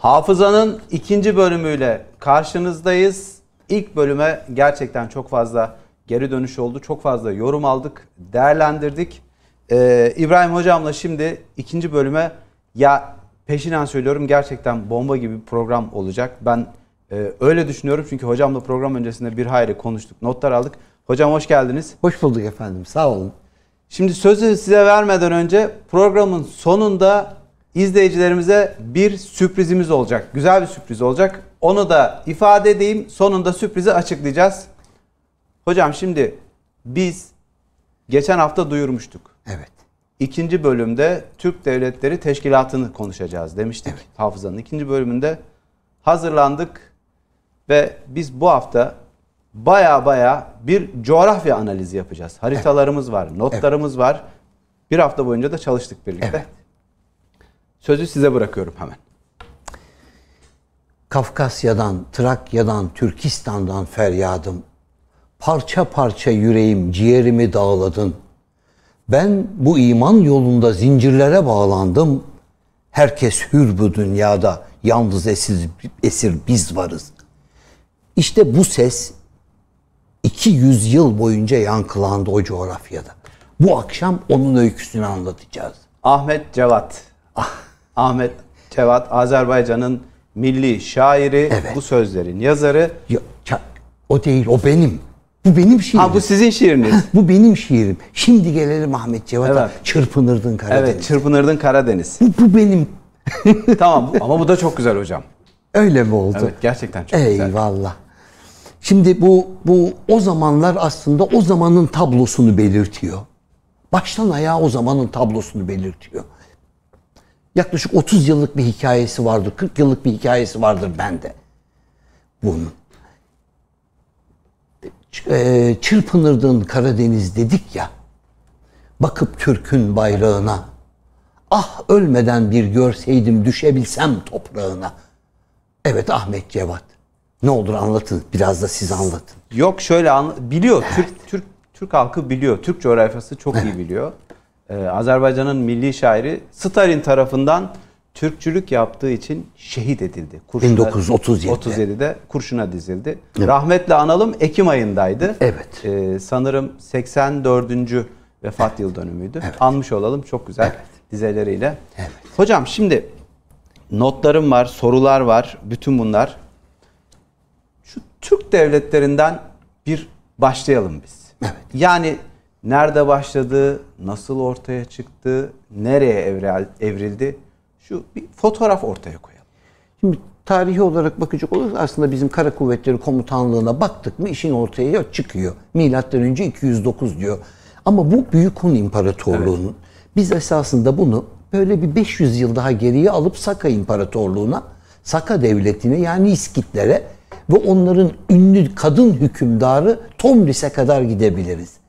Hafızanın ikinci bölümüyle karşınızdayız. İlk bölüme gerçekten çok fazla geri dönüş oldu. Çok fazla yorum aldık, değerlendirdik. Ee, İbrahim Hocam'la şimdi ikinci bölüme ya peşinen söylüyorum gerçekten bomba gibi bir program olacak. Ben e, öyle düşünüyorum çünkü hocamla program öncesinde bir hayli konuştuk, notlar aldık. Hocam hoş geldiniz. Hoş bulduk efendim, sağ olun. Şimdi sözü size vermeden önce programın sonunda izleyicilerimize bir sürprizimiz olacak. Güzel bir sürpriz olacak. Onu da ifade edeyim. Sonunda sürprizi açıklayacağız. Hocam şimdi biz geçen hafta duyurmuştuk. Evet. İkinci bölümde Türk Devletleri Teşkilatı'nı konuşacağız demiştik. Evet. Hafızanın ikinci bölümünde hazırlandık ve biz bu hafta baya baya bir coğrafya analizi yapacağız. Haritalarımız evet. var, notlarımız evet. var. Bir hafta boyunca da çalıştık birlikte. Evet. Sözü size bırakıyorum hemen. Kafkasya'dan, Trakya'dan, Türkistan'dan feryadım. Parça parça yüreğim, ciğerimi dağladın. Ben bu iman yolunda zincirlere bağlandım. Herkes hür bu dünyada, yalnız esir, esir biz varız. İşte bu ses 200 yıl boyunca yankılandı o coğrafyada. Bu akşam onun öyküsünü anlatacağız. Ahmet Cevat. Ah. Ahmet Cevat Azerbaycan'ın milli şairi, evet. bu sözlerin yazarı. Ya, o değil, o benim. Bu benim şiirim. Ha bu sizin şiiriniz. bu benim şiirim. Şimdi gelelim Ahmet Cevat'a. Evet. Çırpınırdın Karadeniz. Evet, çırpınırdın Karadeniz. Bu, bu benim. tamam ama bu da çok güzel hocam. Öyle mi oldu? Evet, gerçekten çok Eyvallah. güzel. Eyvallah. Şimdi bu bu o zamanlar aslında o zamanın tablosunu belirtiyor. Baştan ayağa o zamanın tablosunu belirtiyor. Yaklaşık 30 yıllık bir hikayesi vardır, 40 yıllık bir hikayesi vardır bende. Bunun. Ee, çırpınırdın Karadeniz dedik ya. Bakıp Türk'ün bayrağına. Ah ölmeden bir görseydim düşebilsem toprağına. Evet Ahmet Cevat. Ne olur anlatın. Biraz da siz anlatın. Yok şöyle anla biliyor. Evet. Türk Türk Türk halkı biliyor. Türk coğrafyası çok evet. iyi biliyor. Ee, Azerbaycan'ın milli şairi Stalin tarafından Türkçülük yaptığı için şehit edildi. Kurşuna, 1937'de. 37'de kurşuna dizildi. Evet. Rahmetle analım Ekim ayındaydı. Evet. Ee, sanırım 84. vefat evet. yıl dönümüydü. Evet. Anmış olalım çok güzel evet. dizeleriyle. Evet. Hocam şimdi notlarım var, sorular var. Bütün bunlar şu Türk devletlerinden bir başlayalım biz. Evet. Yani nerede başladı, nasıl ortaya çıktı, nereye evrildi? Şu bir fotoğraf ortaya koyalım. Şimdi tarihi olarak bakacak olursak aslında bizim Kara Kuvvetleri Komutanlığı'na baktık mı işin ortaya çıkıyor. Milattan önce 209 diyor. Ama bu Büyük Hun İmparatorluğu'nun evet. biz esasında bunu böyle bir 500 yıl daha geriye alıp Saka İmparatorluğu'na, Saka Devleti'ne yani İskitlere ve onların ünlü kadın hükümdarı Tomris'e kadar gidebiliriz.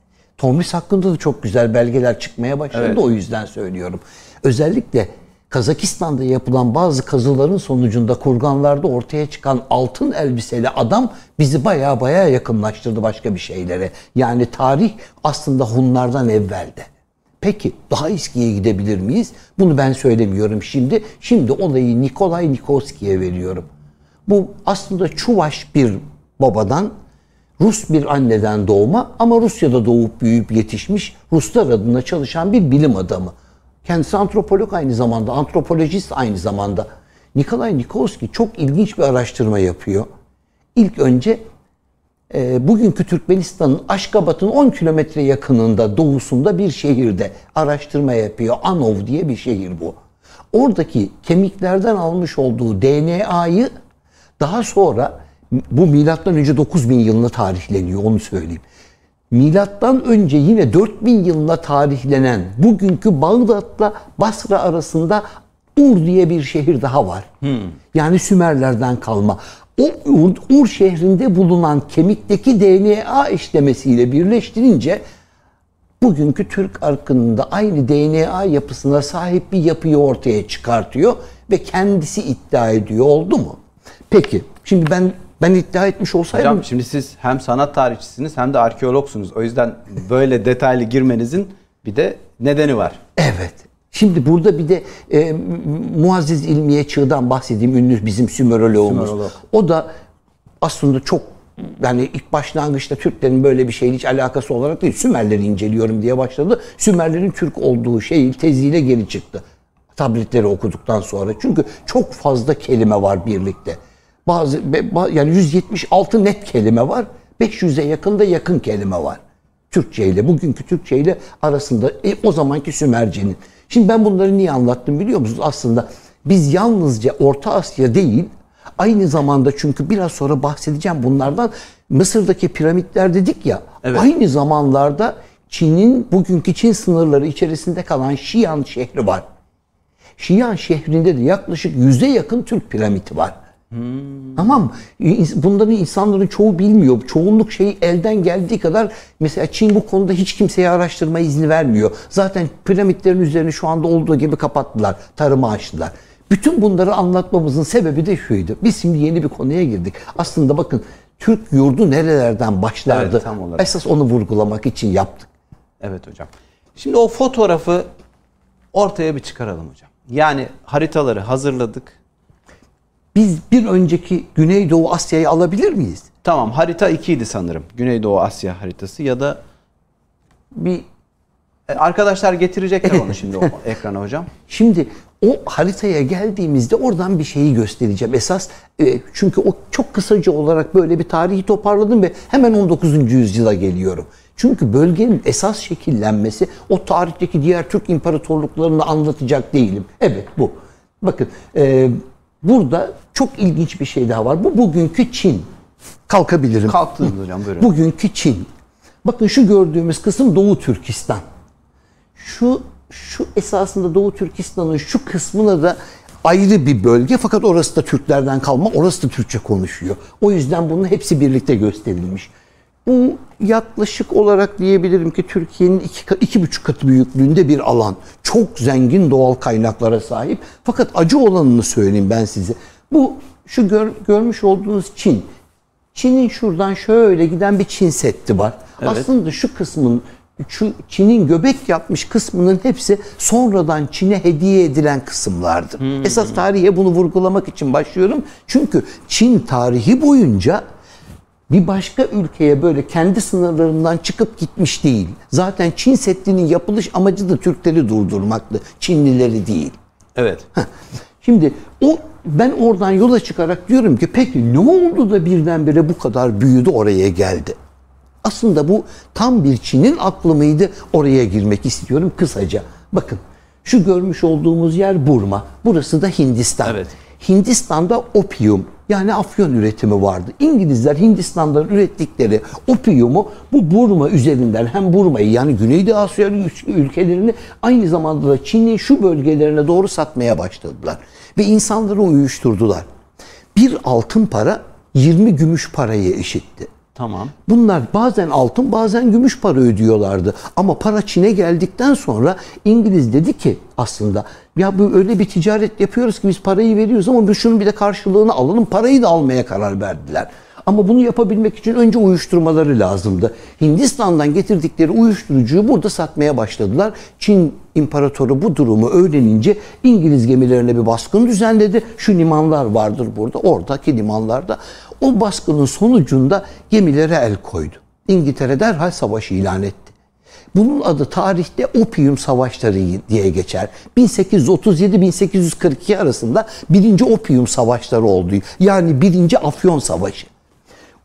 Tomris hakkında da çok güzel belgeler çıkmaya başladı evet. o yüzden söylüyorum. Özellikle Kazakistan'da yapılan bazı kazıların sonucunda kurganlarda ortaya çıkan altın elbiseli adam bizi baya baya yakınlaştırdı başka bir şeylere. Yani tarih aslında Hunlardan evvelde. Peki daha eskiye gidebilir miyiz? Bunu ben söylemiyorum şimdi. Şimdi olayı Nikolay Nikoski'ye veriyorum. Bu aslında Çuvaş bir babadan, Rus bir anneden doğma ama Rusya'da doğup büyüyüp yetişmiş Ruslar adına çalışan bir bilim adamı. Kendisi antropolog aynı zamanda, antropolojist aynı zamanda. Nikolay Nikolski çok ilginç bir araştırma yapıyor. İlk önce e, bugünkü Türkmenistan'ın Aşkabat'ın 10 kilometre yakınında doğusunda bir şehirde araştırma yapıyor. Anov diye bir şehir bu. Oradaki kemiklerden almış olduğu DNA'yı daha sonra bu milattan önce 9000 yılına tarihleniyor onu söyleyeyim. Milattan önce yine 4000 yılına tarihlenen bugünkü Bağdat'la Basra arasında Ur diye bir şehir daha var. Hmm. Yani Sümerlerden kalma. O Ur, Ur şehrinde bulunan kemikteki DNA işlemesiyle birleştirince bugünkü Türk arkınında aynı DNA yapısına sahip bir yapıyı ortaya çıkartıyor ve kendisi iddia ediyor oldu mu? Peki şimdi ben ben iddia etmiş olsaydım... Hocam şimdi siz hem sanat tarihçisiniz hem de arkeologsunuz. O yüzden böyle detaylı girmenizin bir de nedeni var. Evet. Şimdi burada bir de e, Muazzez İlmiye Çığ'dan bahsedeyim. Ünlü bizim Sümeroloğumuz. Sümerolog. O da aslında çok yani ilk başlangıçta Türklerin böyle bir şeyle hiç alakası olarak değil. Sümerleri inceliyorum diye başladı. Sümerlerin Türk olduğu şey teziyle geri çıktı. Tabletleri okuduktan sonra. Çünkü çok fazla kelime var birlikte. Bazı yani 176 net kelime var. 500'e yakın da yakın kelime var. Türkçe ile bugünkü Türkçe ile arasında e, o zamanki Sümerce'nin. Şimdi ben bunları niye anlattım biliyor musunuz? Aslında biz yalnızca Orta Asya değil aynı zamanda çünkü biraz sonra bahsedeceğim bunlardan Mısır'daki piramitler dedik ya Evet. aynı zamanlarda Çin'in bugünkü Çin sınırları içerisinde kalan Şiyan şehri var. Şiyan şehrinde de yaklaşık yüze yakın Türk piramidi var. Tamam mı? İns- Bunları insanların çoğu bilmiyor. Çoğunluk şeyi elden geldiği kadar mesela Çin bu konuda hiç kimseye araştırma izni vermiyor. Zaten piramitlerin üzerini şu anda olduğu gibi kapattılar. Tarıma açtılar. Bütün bunları anlatmamızın sebebi de şuydu. Biz şimdi yeni bir konuya girdik. Aslında bakın Türk yurdu nerelerden başlardı? Evet, tam olarak. Esas onu vurgulamak için yaptık. Evet hocam. Şimdi o fotoğrafı ortaya bir çıkaralım hocam. Yani haritaları hazırladık. Biz bir önceki Güneydoğu Asya'yı alabilir miyiz? Tamam harita 2 idi sanırım. Güneydoğu Asya haritası ya da Bir E, arkadaşlar getirecekler onu şimdi o ekrana hocam. Şimdi o haritaya geldiğimizde oradan bir şeyi göstereceğim. Esas e, çünkü o çok kısaca olarak böyle bir tarihi toparladım ve hemen 19. yüzyıla geliyorum. Çünkü bölgenin esas şekillenmesi o tarihteki diğer Türk imparatorluklarını anlatacak değilim. Evet bu. Bakın e, burada çok ilginç bir şey daha var. Bu bugünkü Çin. Kalkabilirim. Kalktınız hocam buyurun. Bugünkü Çin. Bakın şu gördüğümüz kısım Doğu Türkistan. Şu şu esasında Doğu Türkistan'ın şu kısmına da ayrı bir bölge fakat orası da Türklerden kalma, orası da Türkçe konuşuyor. O yüzden bunun hepsi birlikte gösterilmiş. Bu yaklaşık olarak diyebilirim ki Türkiye'nin iki, iki buçuk katı büyüklüğünde bir alan. Çok zengin doğal kaynaklara sahip. Fakat acı olanını söyleyeyim ben size. Bu şu gör- görmüş olduğunuz Çin. Çin'in şuradan şöyle giden bir Çin Seddi var. Aslında şu kısmın şu Çin'in göbek yapmış kısmının hepsi sonradan Çin'e hediye edilen kısımlardır. Esas tarihe bunu vurgulamak için başlıyorum. Çünkü Çin tarihi boyunca bir başka ülkeye böyle kendi sınırlarından çıkıp gitmiş değil. Zaten Çin Seddi'nin yapılış amacı da Türkleri durdurmaktı. Çinlileri değil. Evet. Heh. Şimdi o ben oradan yola çıkarak diyorum ki peki ne oldu da birdenbire bu kadar büyüdü oraya geldi? Aslında bu tam bir Çin'in aklı mıydı? Oraya girmek istiyorum kısaca. Bakın şu görmüş olduğumuz yer Burma. Burası da Hindistan. Evet. Hindistan'da opium yani afyon üretimi vardı. İngilizler Hindistan'da ürettikleri opiumu bu Burma üzerinden hem Burma'yı yani Güneydoğu Asya ülkelerini aynı zamanda da Çin'in şu bölgelerine doğru satmaya başladılar. Ve insanları uyuşturdular. Bir altın para 20 gümüş paraya eşitti. Tamam. Bunlar bazen altın bazen gümüş para ödüyorlardı. Ama para Çin'e geldikten sonra İngiliz dedi ki aslında ya bu öyle bir ticaret yapıyoruz ki biz parayı veriyoruz ama biz şunun bir de karşılığını alalım. Parayı da almaya karar verdiler. Ama bunu yapabilmek için önce uyuşturmaları lazımdı. Hindistan'dan getirdikleri uyuşturucuyu burada satmaya başladılar. Çin imparatoru bu durumu öğrenince İngiliz gemilerine bir baskın düzenledi. Şu limanlar vardır burada. Oradaki limanlarda o baskının sonucunda gemilere el koydu. İngiltere derhal savaş ilan etti. Bunun adı tarihte opium savaşları diye geçer. 1837-1842 arasında birinci opium savaşları oldu. Yani birinci afyon savaşı.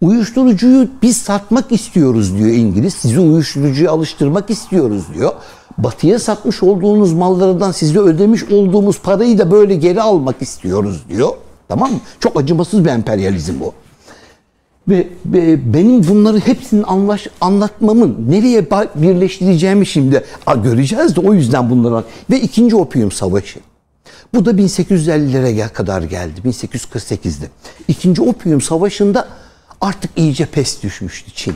Uyuşturucuyu biz satmak istiyoruz diyor İngiliz. Sizi uyuşturucuya alıştırmak istiyoruz diyor. Batıya satmış olduğunuz mallardan size ödemiş olduğumuz parayı da böyle geri almak istiyoruz diyor. Tamam mı? Çok acımasız bir emperyalizm bu. Ve, benim bunları hepsini anlaş, anlatmamın nereye birleştireceğimi şimdi göreceğiz de o yüzden bunları ve ikinci opium savaşı. Bu da 1850'lere gel- kadar geldi. 1848'de. İkinci opium savaşında artık iyice pes düşmüştü Çin.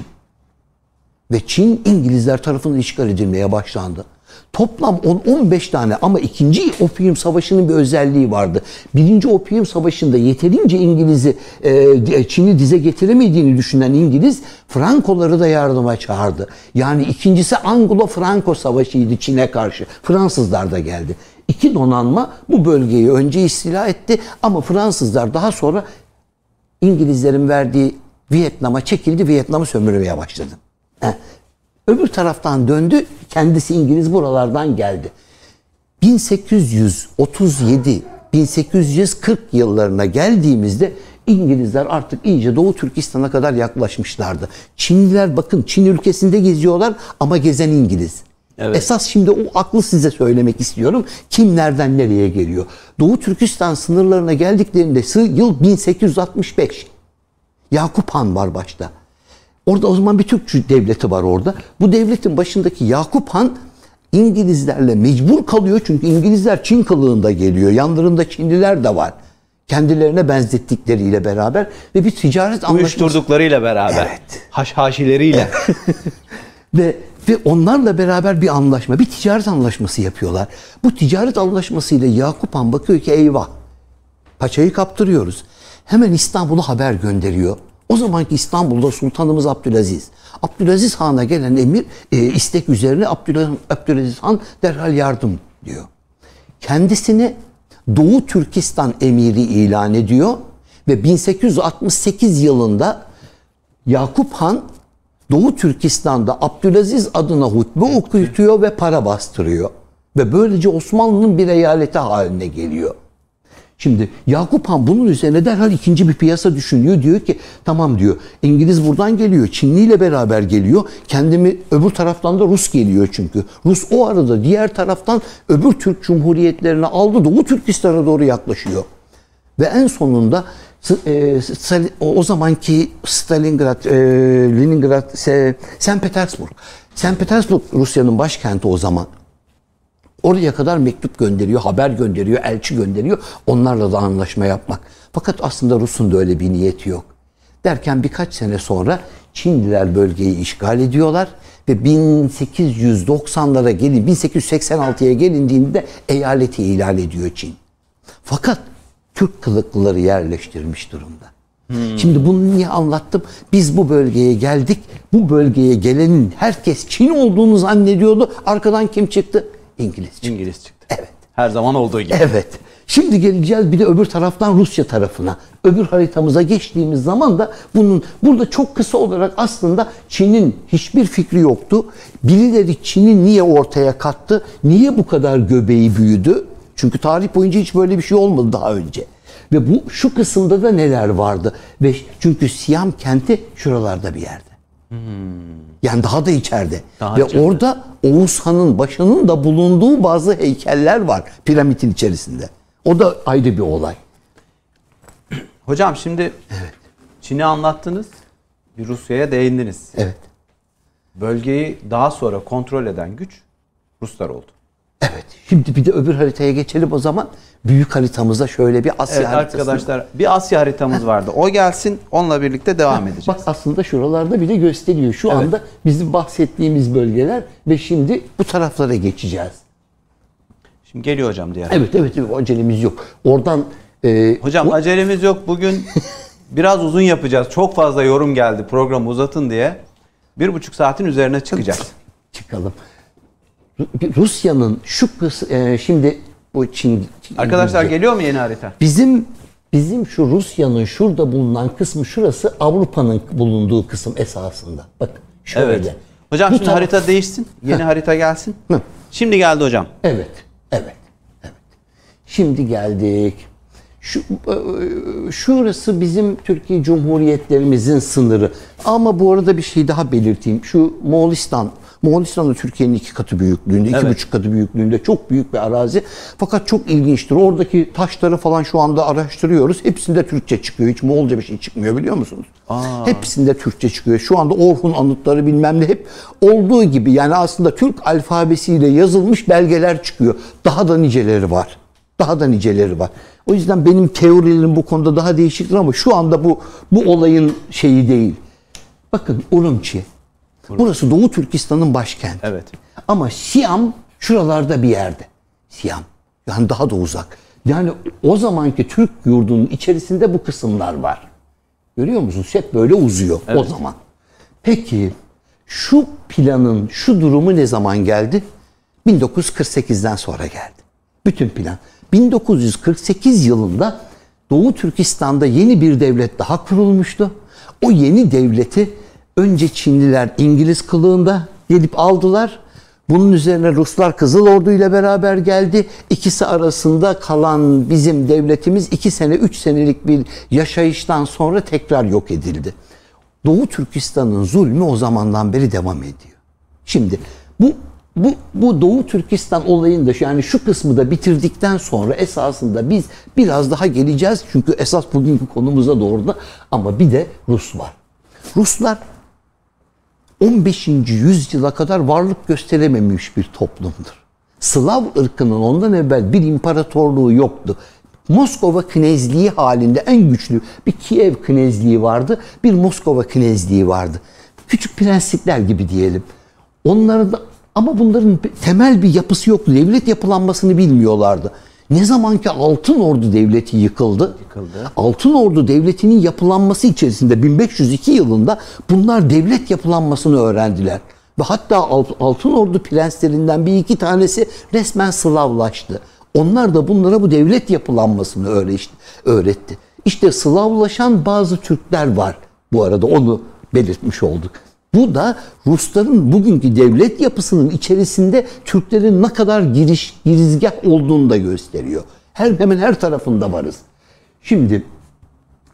Ve Çin İngilizler tarafından işgal edilmeye başlandı. Toplam 10-15 tane ama ikinci Opiyum Savaşı'nın bir özelliği vardı. Birinci Opiyum Savaşı'nda yeterince İngiliz'i e, Çin'i dize getiremediğini düşünen İngiliz Frankoları da yardıma çağırdı. Yani ikincisi Anglo-Franco Savaşı'ydı Çin'e karşı. Fransızlar da geldi. İki donanma bu bölgeyi önce istila etti ama Fransızlar daha sonra İngilizlerin verdiği Vietnam'a çekildi, Vietnam'ı sömürmeye başladı. Öbür taraftan döndü, kendisi İngiliz buralardan geldi. 1837 1840 yıllarına geldiğimizde İngilizler artık iyice Doğu Türkistan'a kadar yaklaşmışlardı. Çinliler bakın Çin ülkesinde geziyorlar ama gezen İngiliz. Evet. Esas şimdi o aklı size söylemek istiyorum. Kim nereden nereye geliyor? Doğu Türkistan sınırlarına geldiklerinde yıl 1865. Yakup Han var başta. Orada o zaman bir Türk devleti var orada. Bu devletin başındaki Yakup Han İngilizlerle mecbur kalıyor çünkü İngilizler Çin kılığında geliyor. Yanlarında Çinliler de var. Kendilerine benzettikleriyle beraber ve bir ticaret anlaşması Uyuşturduklarıyla beraber. Evet. Haşhaşileriyle. ve ve onlarla beraber bir anlaşma, bir ticaret anlaşması yapıyorlar. Bu ticaret anlaşmasıyla Yakup Han bakıyor ki eyvah paçayı kaptırıyoruz. Hemen İstanbul'a haber gönderiyor. O zamanki İstanbul'da Sultanımız Abdülaziz. Abdülaziz Han'a gelen emir e, istek üzerine Abdülaziz, Abdülaziz Han derhal yardım diyor. Kendisini Doğu Türkistan emiri ilan ediyor ve 1868 yılında Yakup Han Doğu Türkistan'da Abdülaziz adına hutbe okutuyor ve para bastırıyor. Ve böylece Osmanlı'nın bir eyaleti haline geliyor. Şimdi Yakup Han bunun üzerine derhal ikinci bir piyasa düşünüyor. Diyor ki tamam diyor İngiliz buradan geliyor. Çinli ile beraber geliyor. Kendimi öbür taraftan da Rus geliyor çünkü. Rus o arada diğer taraftan öbür Türk Cumhuriyetlerini aldı. Doğu Türkistan'a doğru yaklaşıyor. Ve en sonunda e, o zamanki Stalingrad, e, Leningrad, St. Petersburg. St. Petersburg Rusya'nın başkenti o zaman. Oraya kadar mektup gönderiyor, haber gönderiyor, elçi gönderiyor. Onlarla da anlaşma yapmak. Fakat aslında Rus'un da öyle bir niyeti yok. Derken birkaç sene sonra Çinliler bölgeyi işgal ediyorlar ve 1890'lara gelin, 1886'ya gelindiğinde eyaleti ilan ediyor Çin. Fakat Türk kılıklıları yerleştirmiş durumda. Şimdi bunu niye anlattım? Biz bu bölgeye geldik. Bu bölgeye gelenin herkes Çin olduğunu zannediyordu. Arkadan kim çıktı? İngiliz çıktı. İngiliz çıktı. Evet. Her zaman olduğu gibi. Evet. Şimdi geleceğiz bir de öbür taraftan Rusya tarafına. Öbür haritamıza geçtiğimiz zaman da bunun burada çok kısa olarak aslında Çin'in hiçbir fikri yoktu. Birileri Çin'i niye ortaya kattı? Niye bu kadar göbeği büyüdü? Çünkü tarih boyunca hiç böyle bir şey olmadı daha önce. Ve bu şu kısımda da neler vardı? Ve çünkü Siyam kenti şuralarda bir yerde. Yani daha da içeride. Daha Ve içeride. orada Oğuz Han'ın başının da bulunduğu bazı heykeller var piramidin içerisinde. O da ayrı bir olay. Hocam şimdi Çin'i anlattınız. Bir Rusya'ya değindiniz. Evet. Bölgeyi daha sonra kontrol eden güç Ruslar oldu. Evet. Şimdi bir de öbür haritaya geçelim o zaman. Büyük haritamıza şöyle bir Asya Evet haritası. arkadaşlar bir Asya haritamız vardı. O gelsin onunla birlikte devam edeceğiz. Bak aslında şuralarda bile gösteriyor. Şu Evet. anda bizim bahsettiğimiz bölgeler ve şimdi bu taraflara geçeceğiz. Şimdi geliyor hocam diğer. Evet evet, evet acelemiz yok. Oradan e, Hocam bu- acelemiz yok. Bugün biraz uzun yapacağız. Çok fazla yorum geldi programı uzatın diye. Bir buçuk saatin üzerine çıkacağız. çıkalım. Ru- Rusya'nın şu e, şimdi bu Çin Arkadaşlar İngilizce- geliyor mu yeni harita? Bizim bizim şu Rusya'nın şurada bulunan kısmı şurası Avrupa'nın bulunduğu kısım esasında. Bak şöyle. Evet. Hocam Bu şimdi taraf- harita değişsin. Yeni harita gelsin. Hı. Şimdi geldi hocam. Evet. Evet. Evet. Şimdi geldik. Şu e, şurası bizim Türkiye Cumhuriyetlerimizin sınırı. Ama bu arada bir şey daha belirteyim. Şu Moğolistan Moğolistan da Türkiye'nin iki katı büyüklüğünde, iki Evet. buçuk katı büyüklüğünde çok büyük bir arazi. Fakat çok ilginçtir. Oradaki taşları falan şu anda araştırıyoruz. Hepsinde Türkçe çıkıyor. Hiç Moğolca bir şey çıkmıyor biliyor musunuz? Hepsinde Türkçe çıkıyor. Şu anda Orhun anıtları bilmem ne hep olduğu gibi. Yani aslında Türk alfabesiyle yazılmış belgeler çıkıyor. Daha da niceleri var. Daha da niceleri var. O yüzden benim teorilerim bu konuda daha değişiktir ama şu anda bu bu olayın şeyi değil. Bakın Urumçi. Burası Doğu Türkistan'ın başkenti. Evet. Ama Siam Şuralarda bir yerde. Siyam. Yani daha da uzak. Yani o zamanki Türk yurdunun içerisinde bu kısımlar var. Görüyor musunuz? Hep böyle uzuyor o zaman. Peki şu planın şu durumu ne zaman geldi? 1948'den sonra geldi. Bütün plan. 1948 yılında Doğu Türkistan'da yeni bir devlet daha kurulmuştu. O yeni devleti önce Çinliler İngiliz kılığında gelip aldılar. Bunun üzerine Ruslar Kızıl Ordu ile beraber geldi. İkisi arasında kalan bizim devletimiz iki sene, üç senelik bir yaşayıştan sonra tekrar yok edildi. Doğu Türkistan'ın zulmü o zamandan beri devam ediyor. Şimdi bu bu bu Doğu Türkistan olayında yani şu kısmı da bitirdikten sonra esasında biz biraz daha geleceğiz çünkü esas bugünkü konumuza doğru da ama bir de Rus var. Ruslar 15. yüzyıla kadar varlık gösterememiş bir toplumdur. Slav ırkının ondan evvel bir imparatorluğu yoktu. Moskova knezliği halinde en güçlü bir Kiev knezliği vardı, bir Moskova knezliği vardı. Küçük prensipler gibi diyelim. Onların da ama bunların temel bir yapısı yoktu. Devlet yapılanmasını bilmiyorlardı. Ne zaman ki Altın Ordu Devleti yıkıldı, Yıkıldı. Altın Ordu Devleti'nin yapılanması içerisinde 1502 yılında bunlar devlet yapılanmasını öğrendiler. Ve hatta Alt- Altın Ordu prenslerinden bir iki tanesi resmen Slavlaştı. Onlar da bunlara bu devlet yapılanmasını öğretti. öğretti. İşte Slavlaşan bazı Türkler var. Bu arada onu belirtmiş olduk. Bu da Rusların bugünkü devlet yapısının içerisinde Türklerin ne kadar giriş girizgah olduğunu da gösteriyor. Her hemen her tarafında varız. Şimdi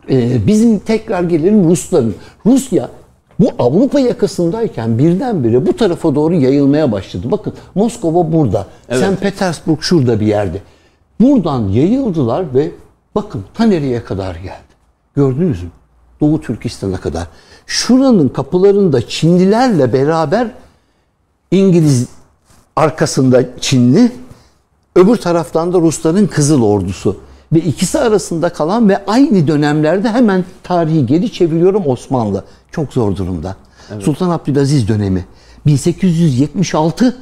e, bizim tekrar gelelim Rusların. Rusya bu Avrupa yakasındayken birdenbire bu tarafa doğru yayılmaya başladı. Bakın Moskova burada, St. Petersburg şurada bir yerde. Buradan yayıldılar ve bakın ta nereye kadar geldi. Gördünüz mü? Doğu Türkistan'a kadar. Şuranın kapılarında Çinlilerle beraber İngiliz arkasında Çinli, öbür taraftan da Rusların Kızıl Ordusu. Ve ikisi arasında kalan ve aynı dönemlerde hemen tarihi geri çeviriyorum Osmanlı. Çok zor durumda. Sultan Abdülaziz dönemi. 1876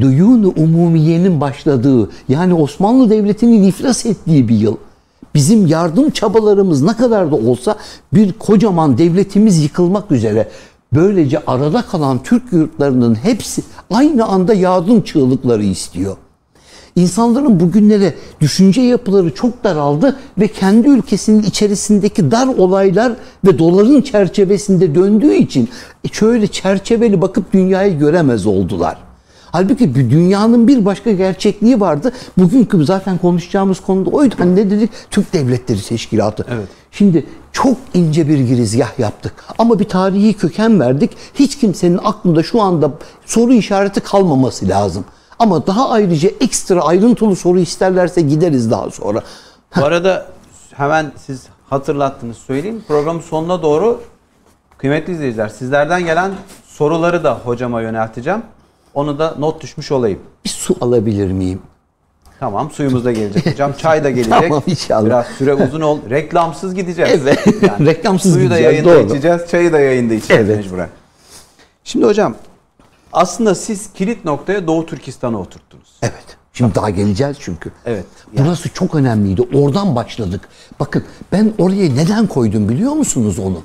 Duyun-u Umumiye'nin başladığı yani Osmanlı Devleti'nin iflas ettiği bir yıl. Bizim yardım çabalarımız ne kadar da olsa bir kocaman devletimiz yıkılmak üzere. Böylece arada kalan Türk yurtlarının hepsi aynı anda yardım çığlıkları istiyor. İnsanların bugünlere düşünce yapıları çok daraldı ve kendi ülkesinin içerisindeki dar olaylar ve doların çerçevesinde döndüğü için şöyle çerçeveli bakıp dünyayı göremez oldular. Halbuki bir dünyanın bir başka gerçekliği vardı. Bugünkü zaten konuşacağımız konuda oydu. Hani ne dedik? Türk Devletleri Teşkilatı. Evet. Şimdi çok ince bir girizgah yaptık. Ama bir tarihi köken verdik. Hiç kimsenin aklında şu anda soru işareti kalmaması lazım. Ama daha ayrıca ekstra ayrıntılı soru isterlerse gideriz daha sonra. Bu arada hemen siz hatırlattınız söyleyeyim. Programın sonuna doğru kıymetli izleyiciler sizlerden gelen soruları da hocama yönelteceğim. Onu da not düşmüş olayım. Bir su alabilir miyim? Tamam suyumuz da gelecek hocam. Çay da gelecek. Tamam, inşallah. Biraz süre uzun ol. Reklamsız gideceğiz. Evet. Reklamsız Suyu da gideceğiz, yayında doğru. içeceğiz. Çayı da yayında içeceğiz Evet. mecburen. Şimdi hocam aslında siz kilit noktaya Doğu Türkistan'ı oturttunuz. Evet. Şimdi daha geleceğiz çünkü. Evet. Burası çok önemliydi. Oradan başladık. Bakın ben oraya neden koydum biliyor musunuz onu?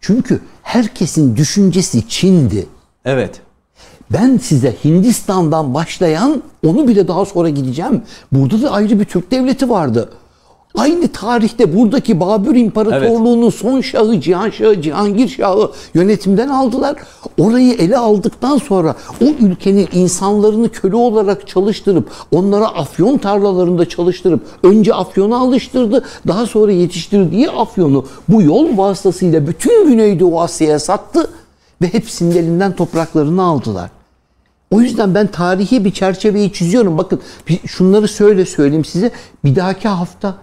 Çünkü herkesin düşüncesi Çin'di. Evet. Ben size Hindistan'dan başlayan, onu bile daha sonra gideceğim. Burada da ayrı bir Türk devleti vardı. Aynı tarihte buradaki Babür İmparatorluğu'nun son şahı Cihan Şahı, Cihangir Şahı yönetimden aldılar. Orayı ele aldıktan sonra o ülkenin insanlarını köle olarak çalıştırıp onlara afyon tarlalarında çalıştırıp önce afyona alıştırdı. Daha sonra yetiştirdiği afyonu bu yol vasıtasıyla bütün Güneydoğu Asya'ya sattı ve hepsinin elinden topraklarını aldılar. O yüzden ben tarihi bir çerçeveyi çiziyorum. Bakın şunları söyle söyleyeyim size. Bir dahaki hafta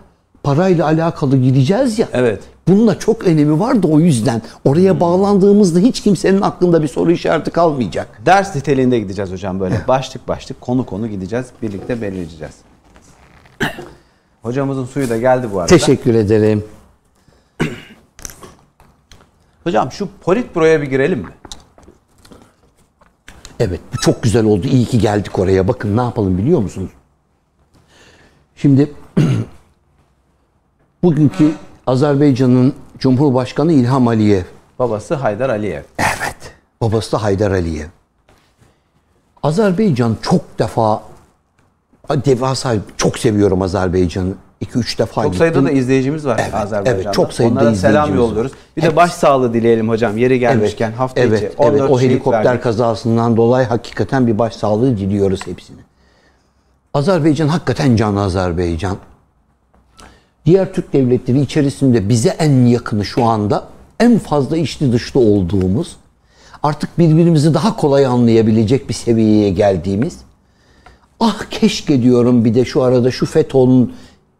parayla alakalı gideceğiz ya. Evet. Bununla çok önemi var da o yüzden. Oraya bağlandığımızda hiç kimsenin aklında bir soru işareti kalmayacak. Ders niteliğinde gideceğiz hocam böyle. Başlık başlık konu konu gideceğiz. Birlikte belirleyeceğiz. Hocamızın suyu da geldi bu arada. Teşekkür ederim. Hocam şu Politburo'ya bir girelim mi? Evet bu çok güzel oldu. İyi ki geldik oraya. Bakın ne yapalım biliyor musunuz? Şimdi bugünkü Azerbaycan'ın Cumhurbaşkanı İlham Aliyev. Babası Haydar Aliyev. Evet. Babası da Haydar Aliyev. Azerbaycan çok defa devasa çok seviyorum Azerbaycan'ı. 2-3 defa Çok gittim. sayıda da izleyicimiz var Evet, Azerbaycan'da. evet, çok sayıda Onlara selam yolluyoruz. Bir Evet. de başsağlığı dileyelim hocam. Yeri gelmişken evet, hafta evet, içi evet, 14 o helikopter verdik. kazasından dolayı hakikaten bir başsağlığı diliyoruz hepsine. Azerbaycan hakikaten can Azerbaycan. Diğer Türk devletleri içerisinde bize en yakını şu anda en fazla içli dışlı olduğumuz artık birbirimizi daha kolay anlayabilecek bir seviyeye geldiğimiz ah keşke diyorum bir de şu arada şu FETÖ'nün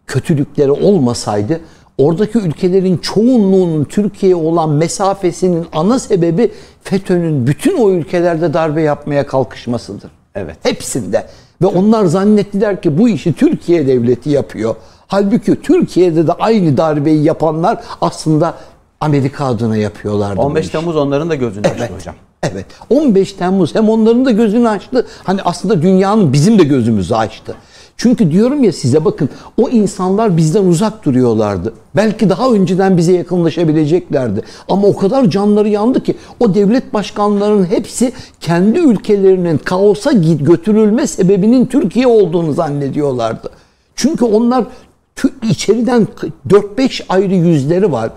kötülükleri olmasaydı oradaki ülkelerin çoğunluğunun Türkiye'ye olan mesafesinin ana sebebi FETÖ'nün bütün o ülkelerde darbe yapmaya kalkışmasıdır. Evet. Hepsinde. Ve onlar zannettiler ki bu işi Türkiye devleti yapıyor. Halbuki Türkiye'de de aynı darbeyi yapanlar aslında Amerika adına yapıyorlardı. bu 15 işi. Temmuz onların da gözünü açtı hocam. Evet. 15 Temmuz hem onların da gözünü açtı. Hani aslında dünyanın bizim de gözümüzü açtı. Çünkü diyorum ya size bakın o insanlar bizden uzak duruyorlardı. Belki daha önceden bize yakınlaşabileceklerdi. Ama o kadar canları yandı ki o devlet başkanlarının hepsi kendi ülkelerinin kaosa götürülme sebebinin Türkiye olduğunu zannediyorlardı. Çünkü onlar içeriden 4-5 ayrı yüzleri var.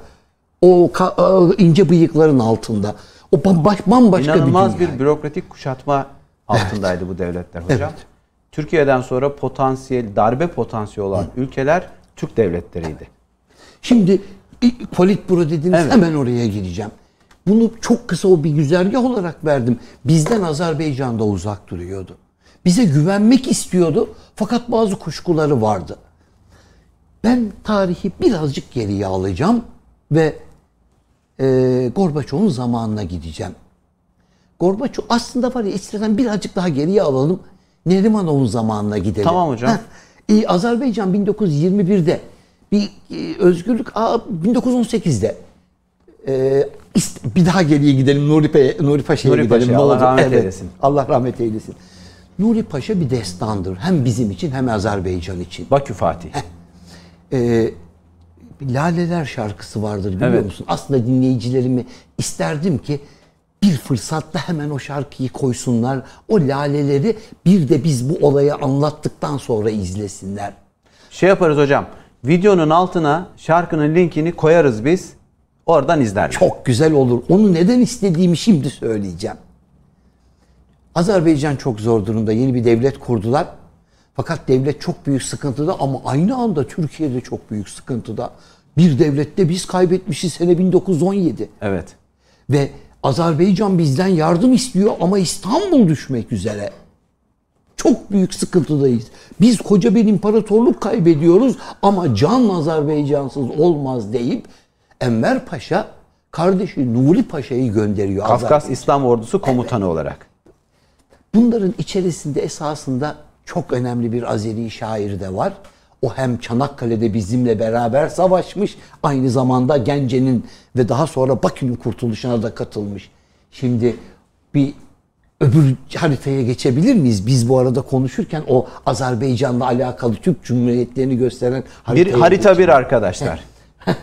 O e, ince bıyıkların altında. O bambaş- bambaşka İnanılmaz bir bir dünya. bürokratik kuşatma altındaydı bu devletler hocam. Evet. Türkiye'den sonra potansiyel darbe potansiyeli olan ülkeler Türk devletleriydi. Şimdi Politburo dediniz Evet. hemen oraya gireceğim. Bunu çok kısa o bir güzergah olarak verdim. Bizden Azerbaycan'da uzak duruyordu. Bize güvenmek istiyordu fakat bazı kuşkuları vardı. Ben tarihi birazcık geriye alacağım ve e, Gorbaçov'un zamanına gideceğim. Gorbaçov aslında var ya istersen birazcık daha geriye alalım. Nerimanov'un zamanına gidelim. Tamam hocam. Heh. E, Azerbaycan 1921'de bir e, özgürlük aa, 1918'de e, ist- bir daha geriye gidelim Nuri, Nuri Paşa'ya Nuri gidelim. Paşa'ya, Ne Allah rahmet eylesin. Allah rahmet eylesin. Nuri Paşa bir destandır. Hem bizim için hem Azerbaycan için. Bakü Fatih. Ee, Laleler şarkısı vardır biliyor Evet. musun? Aslında dinleyicilerimi isterdim ki bir fırsatta hemen o şarkıyı koysunlar. O laleleri bir de biz bu olayı anlattıktan sonra izlesinler. Şey yaparız hocam. Videonun altına şarkının linkini koyarız biz. Oradan izlerler. Çok güzel olur. Onu neden istediğimi şimdi söyleyeceğim. Azerbaycan çok zor durumda. Yeni bir devlet kurdular. Fakat devlet çok büyük sıkıntıda ama aynı anda Türkiye'de çok büyük sıkıntıda. Bir devlette biz kaybetmişiz sene 1917. Evet. Ve Azerbaycan bizden yardım istiyor ama İstanbul düşmek üzere. Çok büyük sıkıntıdayız. Biz koca bir imparatorluk kaybediyoruz ama can Azerbaycansız olmaz deyip Enver Paşa kardeşi Nuri Paşa'yı gönderiyor. Kafkas. İslam Ordusu komutanı olarak. Bunların içerisinde esasında çok önemli bir Azeri şair de var. O hem Çanakkale'de bizimle beraber savaşmış, aynı zamanda Gence'nin ve daha sonra Bakü'nün kurtuluşuna da katılmış. Şimdi bir öbür haritaya geçebilir miyiz? Biz bu arada konuşurken o Azerbaycan'la alakalı Türk Cumhuriyetlerini gösteren Bir harita geçelim. bir arkadaşlar.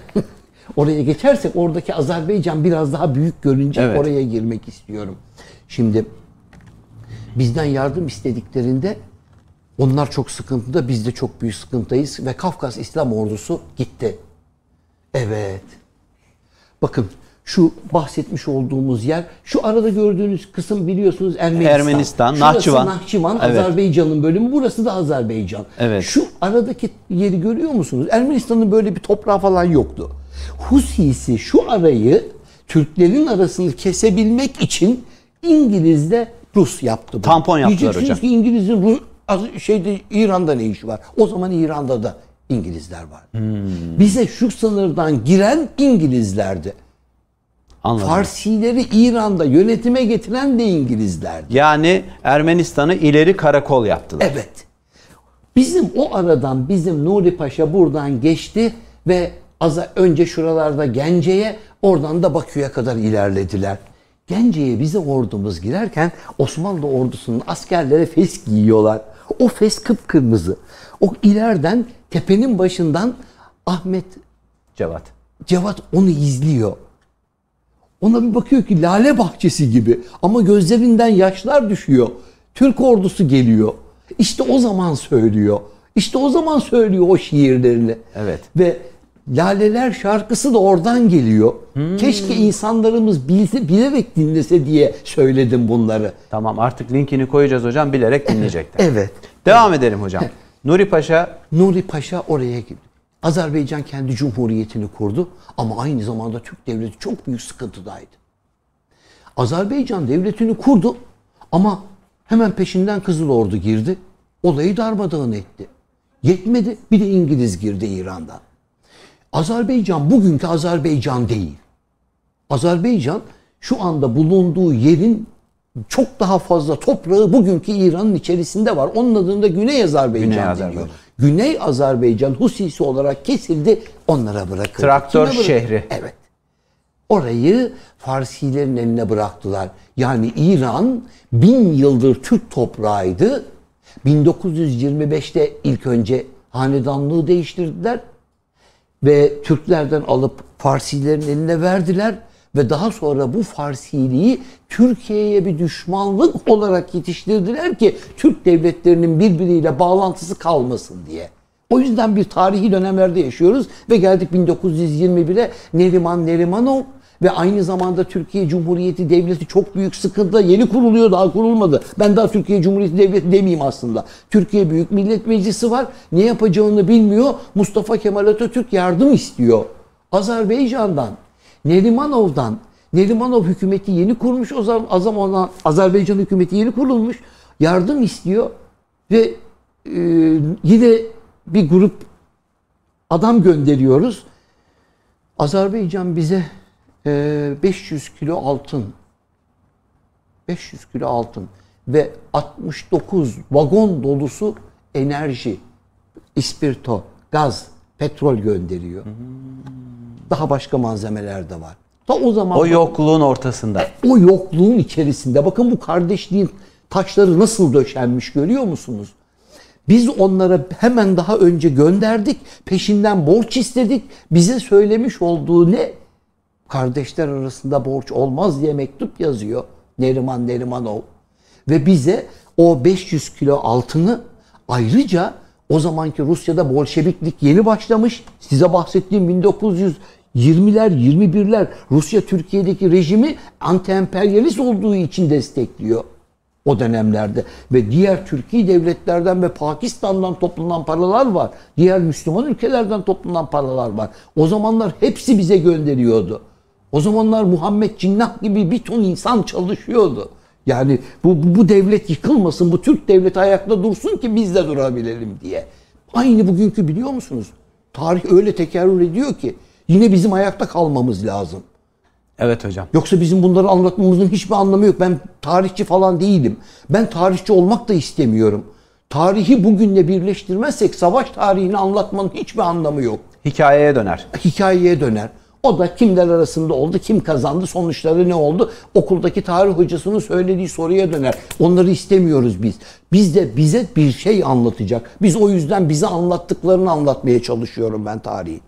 Oraya geçersek oradaki Azerbaycan biraz daha büyük görünecek. Evet. Oraya girmek istiyorum. Şimdi bizden yardım istediklerinde onlar çok sıkıntıda, biz de çok büyük sıkıntıyız ve Kafkas İslam Ordusu gitti. Evet. Bakın şu bahsetmiş olduğumuz yer, şu arada gördüğünüz kısım biliyorsunuz Ermenistan. Ermenistan, Şurası Nahçıvan. Nahçıvan, Evet. Azerbaycan'ın bölümü, burası da Azerbaycan. Evet. Şu aradaki yeri görüyor musunuz? Ermenistan'ın böyle bir toprağı falan yoktu. Husisi şu arayı Türklerin arasını kesebilmek için İngiliz'le Rus yaptı. bunu. Tampon yaptılar Diyeceksiniz hocam. ki İngiliz'in Ru- az- şeyde İran'da ne işi var? O zaman İran'da da İngilizler var. Hmm. Bize şu sınırdan giren İngilizlerdi. Anladım. Farsileri İran'da yönetime getiren de İngilizlerdi. Yani Ermenistan'ı ileri karakol yaptılar. Evet. Bizim o aradan bizim Nuri Paşa buradan geçti ve az önce şuralarda Gence'ye oradan da Bakü'ye kadar ilerlediler. Gence'ye bize ordumuz girerken Osmanlı ordusunun askerlere fes giyiyorlar. O fes kıpkırmızı. O ileriden tepenin başından Ahmet Cevat. Cevat onu izliyor. Ona bir bakıyor ki lale bahçesi gibi ama gözlerinden yaşlar düşüyor. Türk ordusu geliyor. İşte o zaman söylüyor. İşte o zaman söylüyor o şiirlerini. Evet. Ve Laleler şarkısı da oradan geliyor. Keşke insanlarımız bilse, bilerek dinlese diye söyledim bunları. Tamam artık linkini koyacağız hocam bilerek dinleyecekler. Evet. Devam edelim hocam. Nuri Paşa Nuri Paşa oraya gitti. Azerbaycan kendi cumhuriyetini kurdu ama aynı zamanda Türk devleti çok büyük sıkıntıdaydı. Azerbaycan devletini kurdu ama hemen peşinden Kızıl Ordu girdi. Olayı darmadağın etti. Yetmedi bir de İngiliz girdi İran'dan. Azerbaycan bugünkü Azerbaycan değil. Azerbaycan şu anda bulunduğu yerin çok daha fazla toprağı bugünkü İran'ın içerisinde var. Onun adında Güney Azerbaycan Güney deniyor. Azerbaycan. Güney Azerbaycan Husisi olarak kesildi, onlara bırakıldı. Traktör Kime bırak- şehri. Evet. Orayı Farsilerin eline bıraktılar. Yani İran bin yıldır Türk toprağıydı. 1925'te ilk önce hanedanlığı değiştirdiler ve Türklerden alıp Farsilerin eline verdiler ve daha sonra bu Farsiliği Türkiye'ye bir düşmanlık olarak yetiştirdiler ki Türk devletlerinin birbiriyle bağlantısı kalmasın diye. O yüzden bir tarihi dönemlerde yaşıyoruz ve geldik 1921'e Neriman Nerimanov ve aynı zamanda Türkiye Cumhuriyeti Devleti çok büyük sıkıntıda yeni kuruluyor daha kurulmadı. Ben daha Türkiye Cumhuriyeti Devleti demeyeyim aslında. Türkiye Büyük Millet Meclisi var. Ne yapacağını bilmiyor. Mustafa Kemal Atatürk yardım istiyor. Azerbaycan'dan, Nerimanov'dan Nerimanov hükümeti yeni kurmuş o zaman, o zaman Azerbaycan hükümeti yeni kurulmuş. Yardım istiyor ve e, yine bir grup adam gönderiyoruz. Azerbaycan bize 500 kilo altın 500 kilo altın ve 69 vagon dolusu enerji, ispirto, gaz, petrol gönderiyor. Daha başka malzemeler de var. Ta o zaman o yokluğun ortasında. o yokluğun içerisinde bakın bu kardeşliğin taşları nasıl döşenmiş görüyor musunuz? Biz onlara hemen daha önce gönderdik. Peşinden borç istedik. Bize söylemiş olduğu ne? Kardeşler arasında borç olmaz diye mektup yazıyor. Neriman Nerimanov. Ve bize o 500 kilo altını ayrıca o zamanki Rusya'da Bolşeviklik yeni başlamış. Size bahsettiğim 1920'ler 21'ler Rusya Türkiye'deki rejimi anti-emperyalist olduğu için destekliyor o dönemlerde ve diğer Türkiye devletlerden ve Pakistan'dan toplanan paralar var. Diğer Müslüman ülkelerden toplanan paralar var. O zamanlar hepsi bize gönderiyordu. O zamanlar Muhammed Cinnah gibi bir ton insan çalışıyordu. Yani bu, bu, bu devlet yıkılmasın, bu Türk devleti ayakta dursun ki biz de durabilelim diye. Aynı bugünkü biliyor musunuz? Tarih öyle tekerrür ediyor ki yine bizim ayakta kalmamız lazım. Evet hocam. Yoksa bizim bunları anlatmamızın hiçbir anlamı yok. Ben tarihçi falan değilim. Ben tarihçi olmak da istemiyorum. Tarihi bugünle birleştirmezsek savaş tarihini anlatmanın hiçbir anlamı yok. Hikayeye döner. Hikayeye döner. O da kimler arasında oldu, kim kazandı, sonuçları ne oldu? Okuldaki tarih hocasının söylediği soruya döner. Onları istemiyoruz biz. Biz de bize bir şey anlatacak. Biz o yüzden bize anlattıklarını anlatmaya çalışıyorum ben tarihi.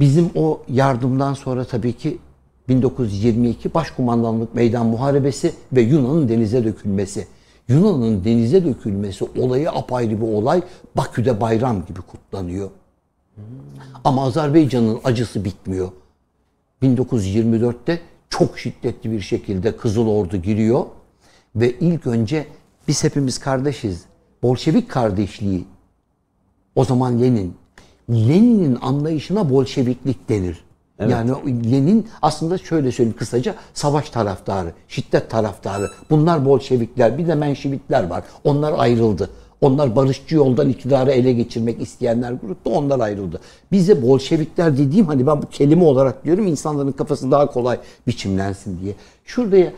Bizim o yardımdan sonra tabii ki 1922 Başkumandanlık Meydan Muharebesi ve Yunan'ın denize dökülmesi. Yunan'ın denize dökülmesi olayı apayrı bir olay. Bakü'de bayram gibi kutlanıyor. Ama Azerbaycan'ın acısı bitmiyor. 1924'te çok şiddetli bir şekilde Kızıl Ordu giriyor ve ilk önce biz hepimiz kardeşiz. Bolşevik kardeşliği o zaman Lenin. Lenin'in anlayışına Bolşeviklik denir. Yani Lenin aslında şöyle söyleyeyim kısaca savaş taraftarı, şiddet taraftarı. Bunlar Bolşevikler, bir de Menşevitler var. Onlar ayrıldı. Onlar barışçı yoldan iktidarı ele geçirmek isteyenler grupta onlar ayrıldı. Bize Bolşevikler dediğim hani ben bu kelime olarak diyorum insanların kafası daha kolay biçimlensin diye. Şuraya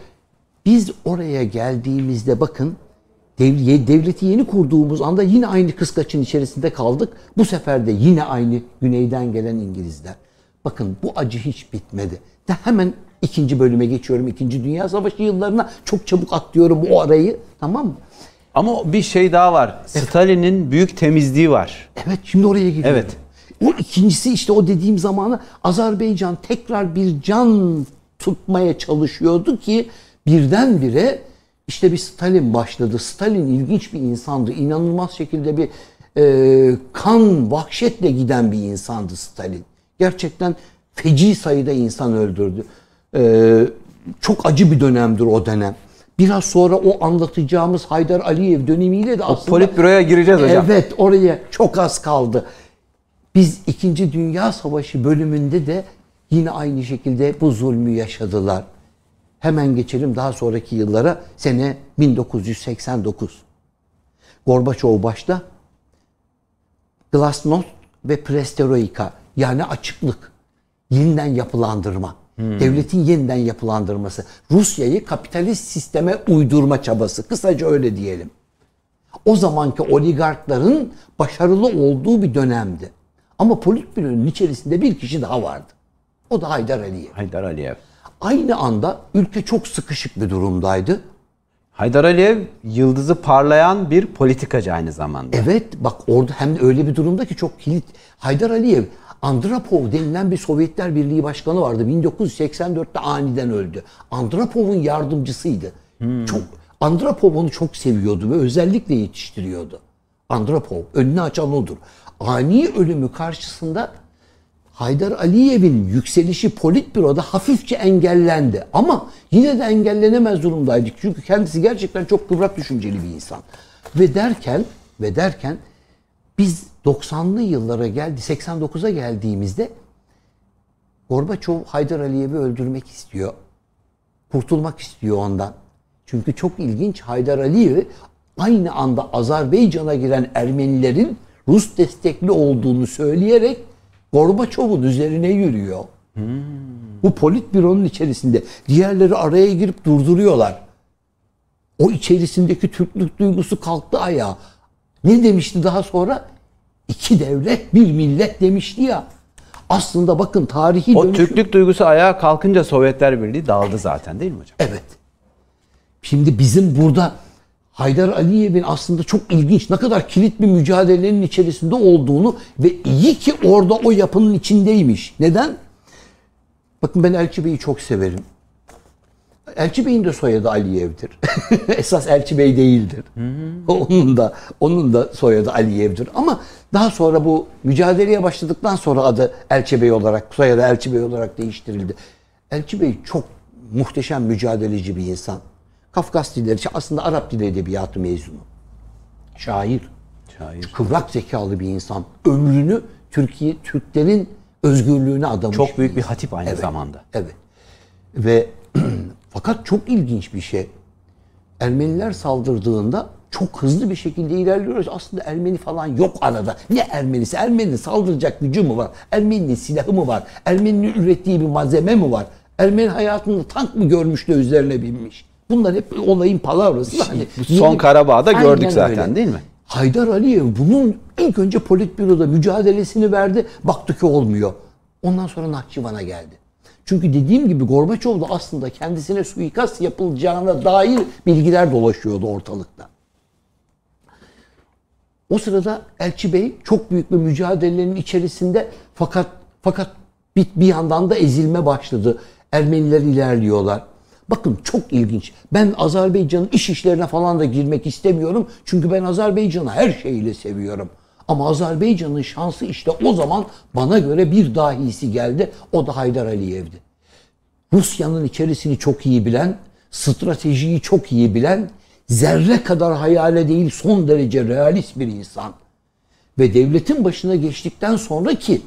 biz oraya geldiğimizde bakın dev- devleti yeni kurduğumuz anda yine aynı kıskaçın içerisinde kaldık. Bu sefer de yine aynı güneyden gelen İngilizler. Bakın bu acı hiç bitmedi. De hemen ikinci bölüme geçiyorum. İkinci Dünya Savaşı yıllarına çok çabuk atlıyorum o arayı. Tamam mı? Ama bir şey daha var. Stalin'in büyük temizliği var. Evet şimdi oraya geliyorum. Evet. O ikincisi işte o dediğim zamanı Azerbaycan tekrar bir can tutmaya çalışıyordu ki birdenbire işte bir Stalin başladı. Stalin ilginç bir insandı. İnanılmaz şekilde bir e, kan, vahşetle giden bir insandı Stalin. Gerçekten feci sayıda insan öldürdü. E, çok acı bir dönemdir o dönem. Biraz sonra o anlatacağımız Haydar Aliyev dönemiyle de aslında... Politbüro'ya gireceğiz hocam. Evet oraya çok az kaldı. Biz 2. Dünya Savaşı bölümünde de yine aynı şekilde bu zulmü yaşadılar. Hemen geçelim daha sonraki yıllara. Sene 1989. Gorbaçov başta Glasnost ve Perestroika yani açıklık, yeniden yapılandırma, devletin yeniden yapılandırması, Rusya'yı kapitalist sisteme uydurma çabası. Kısaca öyle diyelim. O zamanki oligarkların başarılı olduğu bir dönemdi. Ama politbüronun içerisinde bir kişi daha vardı. O da Haydar Aliyev. Haydar Aliyev. Aynı anda ülke çok sıkışık bir durumdaydı. Haydar Aliyev yıldızı parlayan bir politikacı aynı zamanda. Evet bak orada hem öyle bir durumda ki çok kilit. Haydar Aliyev Andropov denilen bir Sovyetler Birliği başkanı vardı. 1984'te aniden öldü. Andropov'un yardımcısıydı. Çok Andropov onu çok seviyordu ve özellikle yetiştiriyordu. Andropov önünü açan odur. Ani ölümü karşısında Haydar Aliyev'in yükselişi politbüroda hafifçe engellendi. Ama yine de engellenemez durumdaydık. Çünkü kendisi gerçekten çok kıvrak düşünceli bir insan. Ve derken ve derken biz 90'lı yıllara geldi, 89'a geldiğimizde Gorbaçov Haydar Aliyev'i öldürmek istiyor. Kurtulmak istiyor ondan. Çünkü çok ilginç Haydar Aliyev aynı anda Azerbaycan'a giren Ermenilerin Rus destekli olduğunu söyleyerek Gorbaçov'un üzerine yürüyor. Bu politbüronun içerisinde. Diğerleri araya girip durduruyorlar. O içerisindeki Türklük duygusu kalktı ayağa. Ne demişti daha sonra? İki devlet, bir millet demişti ya. Aslında bakın tarihi O dönüşüm- Türklük duygusu ayağa kalkınca Sovyetler Birliği dağıldı zaten değil mi hocam? Evet. Şimdi bizim burada Haydar Aliyev'in aslında çok ilginç, ne kadar kilit bir mücadelenin içerisinde olduğunu ve iyi ki orada o yapının içindeymiş. Neden? Bakın ben Elçi Bey'i çok severim. Elçi Bey'in de soyadı Aliyev'dir. Esas Elçi Bey değildir. Onun da onun da soyadı Aliyev'dir. Ama daha sonra bu mücadeleye başladıktan sonra adı Elçi Bey olarak, soyadı Elçi Bey olarak değiştirildi. Elçi Bey çok muhteşem mücadeleci bir insan. Kafkas dilleri, aslında Arap dili edebiyatı mezunu. Şair. Şair. Kıvrak zekalı bir insan. Ömrünü Türkiye, Türklerin özgürlüğüne adamış. Çok büyük bir insan. hatip aynı Evet. zamanda. Evet. Ve fakat çok ilginç bir şey. Ermeniler saldırdığında çok hızlı bir şekilde ilerliyoruz. Aslında Ermeni falan yok arada. Ne Ermenisi? Ermeninin saldıracak gücü mü var? Ermeninin silahı mı var? Ermeninin ürettiği bir malzeme mi var? Ermeni hayatında tank mı görmüş de üzerine binmiş? Bunlar hep olayın palavrası. Hani Bu son Karabağ'da Aynen gördük zaten öyle. değil mi? Haydar Aliyev bunun ilk önce politbüroda mücadelesini verdi. Baktı ki olmuyor. Ondan sonra Nahçıvan'a geldi. Çünkü dediğim gibi Gorbaçov da aslında kendisine suikast yapılacağına dair bilgiler dolaşıyordu ortalıkta. O sırada Elçi Bey çok büyük bir mücadelenin içerisinde fakat fakat bir, bir yandan da ezilme başladı. Ermeniler ilerliyorlar. Bakın çok ilginç. Ben Azerbaycan'ın iş işlerine falan da girmek istemiyorum. Çünkü ben Azerbaycan'ı her şeyiyle seviyorum. Ama Azerbaycan'ın şansı işte o zaman bana göre bir dahisi geldi. O da Haydar Aliyev'di. Rusya'nın içerisini çok iyi bilen, stratejiyi çok iyi bilen, zerre kadar hayale değil son derece realist bir insan. Ve devletin başına geçtikten sonra ki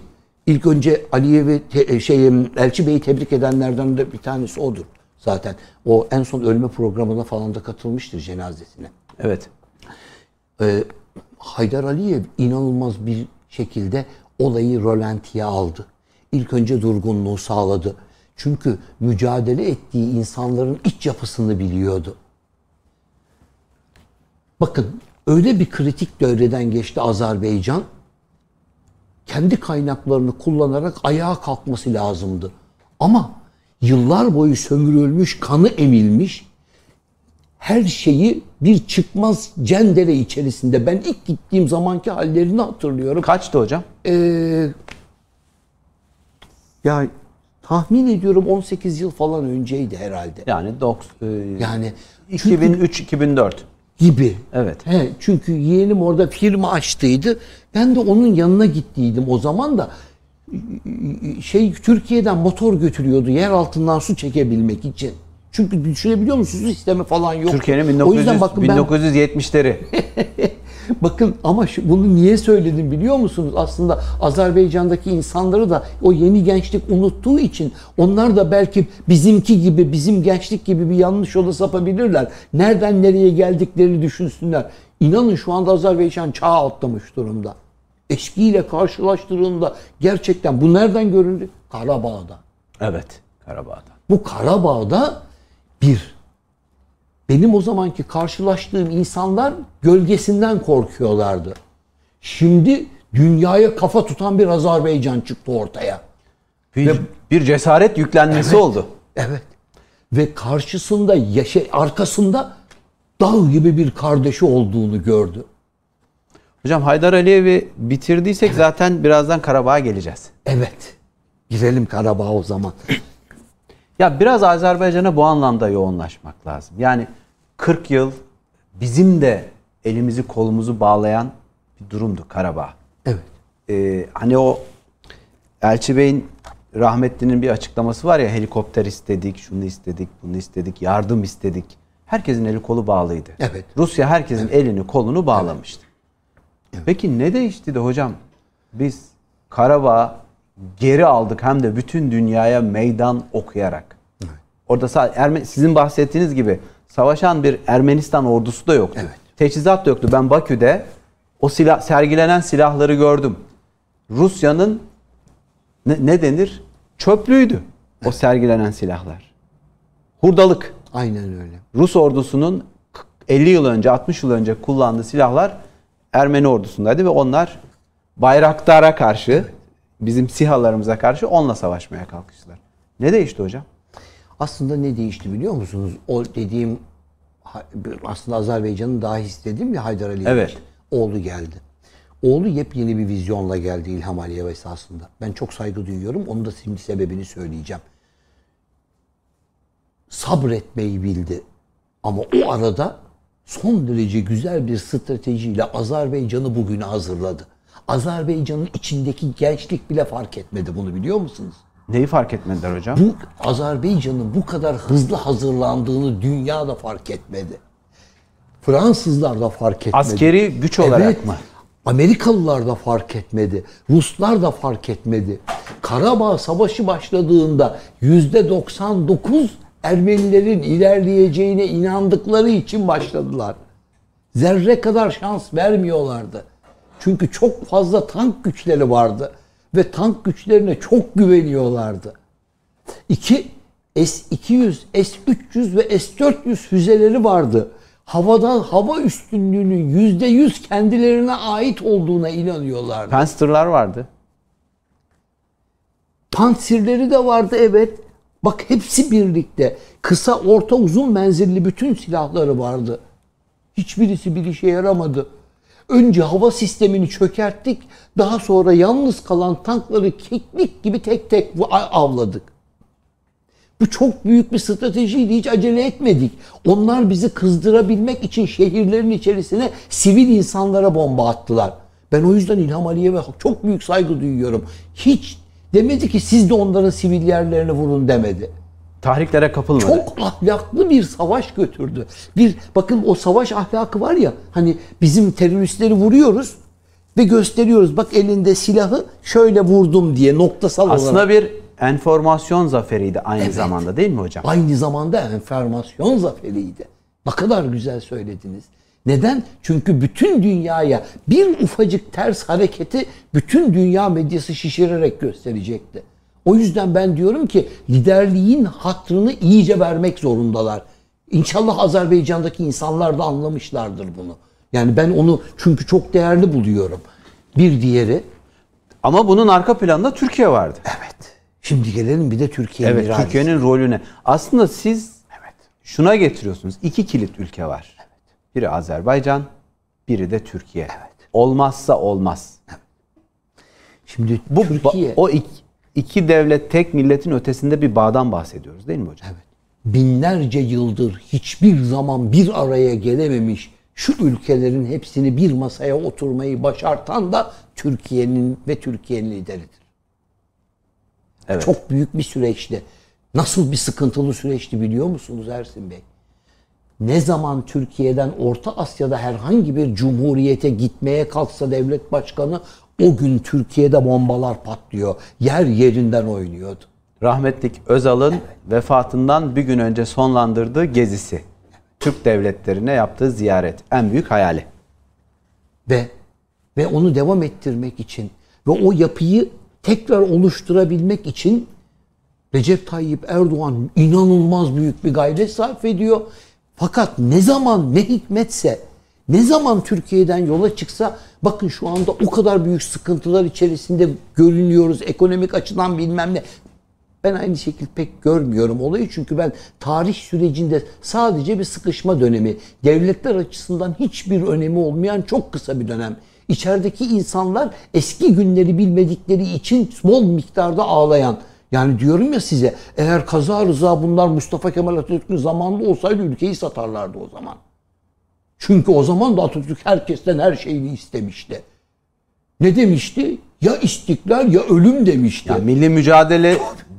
ilk önce Aliyev'i te- şey Elçi Bey'i tebrik edenlerden de bir tanesi odur zaten. O en son ölme programına falan da katılmıştır cenazesine. Evet. Ee, Haydar Aliyev inanılmaz bir şekilde olayı rolantiye aldı. İlk önce durgunluğu sağladı. Çünkü mücadele ettiği insanların iç yapısını biliyordu. Bakın öyle bir kritik devreden geçti Azerbaycan kendi kaynaklarını kullanarak ayağa kalkması lazımdı. Ama yıllar boyu sömürülmüş, kanı emilmiş her şeyi bir çıkmaz cendere içerisinde. Ben ilk gittiğim zamanki hallerini hatırlıyorum. Kaçtı hocam? Ee, ya tahmin ediyorum 18 yıl falan önceydi herhalde. Yani 90 e, Yani 2003-2004. gibi. Evet. He, çünkü yeğenim orada firma açtıydı. Ben de onun yanına gittiydim o zaman da şey Türkiye'den motor götürüyordu yer altından su çekebilmek için. Çünkü düşünebiliyor musunuz su sistemi falan yok. Türkiye'nin 1900, o yüzden bakın ben 1970'leri. Bakın ama şu, bunu niye söyledim biliyor musunuz? Aslında Azerbaycan'daki insanları da o yeni gençlik unuttuğu için onlar da belki bizimki gibi, bizim gençlik gibi bir yanlış yola sapabilirler. Nereden nereye geldiklerini düşünsünler. İnanın şu anda Azerbaycan çağ atlamış durumda. Eskiyle karşılaştırıldığında gerçekten bu nereden görüldü? Karabağ'da. evet. Karabağ'da. Bu Karabağ'da bir benim o zamanki karşılaştığım insanlar gölgesinden korkuyorlardı. Şimdi dünyaya kafa tutan bir Azerbaycan çıktı ortaya. Bir, bir cesaret yüklenmesi Evet. oldu. Evet. Ve karşısında yaşa arkasında dağ gibi bir kardeşi olduğunu gördü. Hocam Haydar Aliyev'i bitirdiysek zaten birazdan Karabağ'a geleceğiz. Evet. Girelim Karabağ o zaman. Ya biraz Azerbaycan'a bu anlamda yoğunlaşmak lazım. Yani 40 yıl bizim de elimizi kolumuzu bağlayan bir durumdu Karabağ. Evet. Ee, hani o Elçi Bey'in rahmetlinin bir açıklaması var ya helikopter istedik, şunu istedik, bunu istedik, yardım istedik. Herkesin eli kolu bağlıydı. Evet. Rusya herkesin elini kolunu bağlamıştı. Peki ne değişti de hocam? Biz Karabağ geri aldık hem de bütün dünyaya meydan okuyarak. Orada sa- Erme- sizin bahsettiğiniz gibi savaşan bir Ermenistan ordusu da yoktu. Evet. Teçhizat da yoktu. Ben Bakü'de o silah sergilenen silahları gördüm. Rusya'nın ne, ne denir? Çöplüğüydü o sergilenen silahlar. Hurdalık. Aynen öyle. Rus ordusunun 50 yıl önce, 60 yıl önce kullandığı silahlar Ermeni ordusundaydı ve onlar Bayraktar'a karşı, bizim sihalarımıza karşı onunla savaşmaya kalkıştılar. Ne değişti hocam? Aslında ne değişti biliyor musunuz? O dediğim aslında Azerbaycan'ın daha istediğim ya Haydar Aliyev. Evet. Oğlu geldi. Oğlu yepyeni bir vizyonla geldi İlham Aliyev esasında. Ben çok saygı duyuyorum. Onun da şimdi sebebini söyleyeceğim. Sabretmeyi bildi. Ama o arada son derece güzel bir stratejiyle Azerbaycan'ı bugüne hazırladı. Azerbaycan'ın içindeki gençlik bile fark etmedi bunu biliyor musunuz? Neyi fark etmediler hocam? bu Azerbaycan'ın bu kadar hızlı hazırlandığını dünya da fark etmedi. Fransızlar da fark etmedi. Askeri güç olarak Evet, mı? Amerikalılar da fark etmedi. Ruslar da fark etmedi. Karabağ Savaşı başladığında yüzde 99 Ermenilerin ilerleyeceğine inandıkları için başladılar. Zerre kadar şans vermiyorlardı. Çünkü çok fazla tank güçleri vardı ve tank güçlerine çok güveniyorlardı. İki, S-200, S-300 ve S-400 füzeleri vardı. Havadan hava üstünlüğünün yüzde yüz kendilerine ait olduğuna inanıyorlardı. Panzer'lar vardı. Pantsirleri de vardı evet. Bak hepsi birlikte. Kısa, orta, uzun menzilli bütün silahları vardı. Hiçbirisi bir işe yaramadı. Önce hava sistemini çökerttik. Daha sonra yalnız kalan tankları keklik gibi tek tek avladık. Bu çok büyük bir stratejiydi. Hiç acele etmedik. Onlar bizi kızdırabilmek için şehirlerin içerisine sivil insanlara bomba attılar. Ben o yüzden İlham Aliyev'e çok büyük saygı duyuyorum. Hiç demedi ki siz de onların sivil yerlerini vurun demedi. Tahriklere kapılmadı. Çok ahlaklı bir savaş götürdü. Bir bakın o savaş ahlakı var ya hani bizim teröristleri vuruyoruz ve gösteriyoruz. Bak elinde silahı şöyle vurdum diye noktasal olarak. Aslında bir enformasyon zaferiydi aynı zamanda değil mi hocam? Aynı zamanda enformasyon zaferiydi. Ne kadar güzel söylediniz. Neden? Çünkü bütün dünyaya bir ufacık ters hareketi bütün dünya medyası şişirerek gösterecekti. O yüzden ben diyorum ki liderliğin hatrını iyice vermek zorundalar. İnşallah Azerbaycan'daki insanlar da anlamışlardır bunu. Yani ben onu çünkü çok değerli buluyorum. Bir diğeri Ama bunun arka planında Türkiye vardı. Evet. Şimdi gelelim bir de Türkiye Evet. Türkiye'nin rolüne. Aslında siz şuna getiriyorsunuz. İki kilit ülke var. Biri Azerbaycan, biri de Türkiye. Olmazsa olmaz. Şimdi Bu Türkiye o iki, iki devlet tek milletin ötesinde bir bağdan bahsediyoruz değil mi hocam? Evet. binlerce yıldır hiçbir zaman bir araya gelememiş şu ülkelerin hepsini bir masaya oturmayı başartan da Türkiye'nin ve Türkiye'nin lideridir. Evet. Çok büyük bir süreçti. Nasıl bir sıkıntılı süreçti biliyor musunuz Ersin Bey? Ne zaman Türkiye'den Orta Asya'da herhangi bir cumhuriyete gitmeye kalksa devlet başkanı o gün Türkiye'de bombalar patlıyor. Yer yerinden oynuyordu. Rahmetlik Özal'ın vefatından bir gün önce sonlandırdığı gezisi. Türk devletlerine yaptığı ziyaret. En büyük hayali. ve ve onu devam ettirmek için ve o yapıyı tekrar oluşturabilmek için Recep Tayyip Erdoğan inanılmaz büyük bir gayret sarf ediyor. Fakat ne zaman ne hikmetse ne zaman Türkiye'den yola çıksa bakın şu anda o kadar büyük sıkıntılar içerisinde görünüyoruz ekonomik açıdan bilmem ne. Ben aynı şekilde pek görmüyorum olayı çünkü ben tarih sürecinde sadece bir sıkışma dönemi, devletler açısından hiçbir önemi olmayan çok kısa bir dönem. İçerideki insanlar eski günleri bilmedikleri için bol miktarda ağlayan. Yani diyorum ya size eğer kaza rıza bunlar Mustafa Kemal Atatürk'ün zamanında olsaydı ülkeyi satarlardı o zaman. Çünkü o zaman da Atatürk herkesten her şeyini istemişti. Ne demişti? Ya istiklal ya ölüm demişti. Yani milli mücadele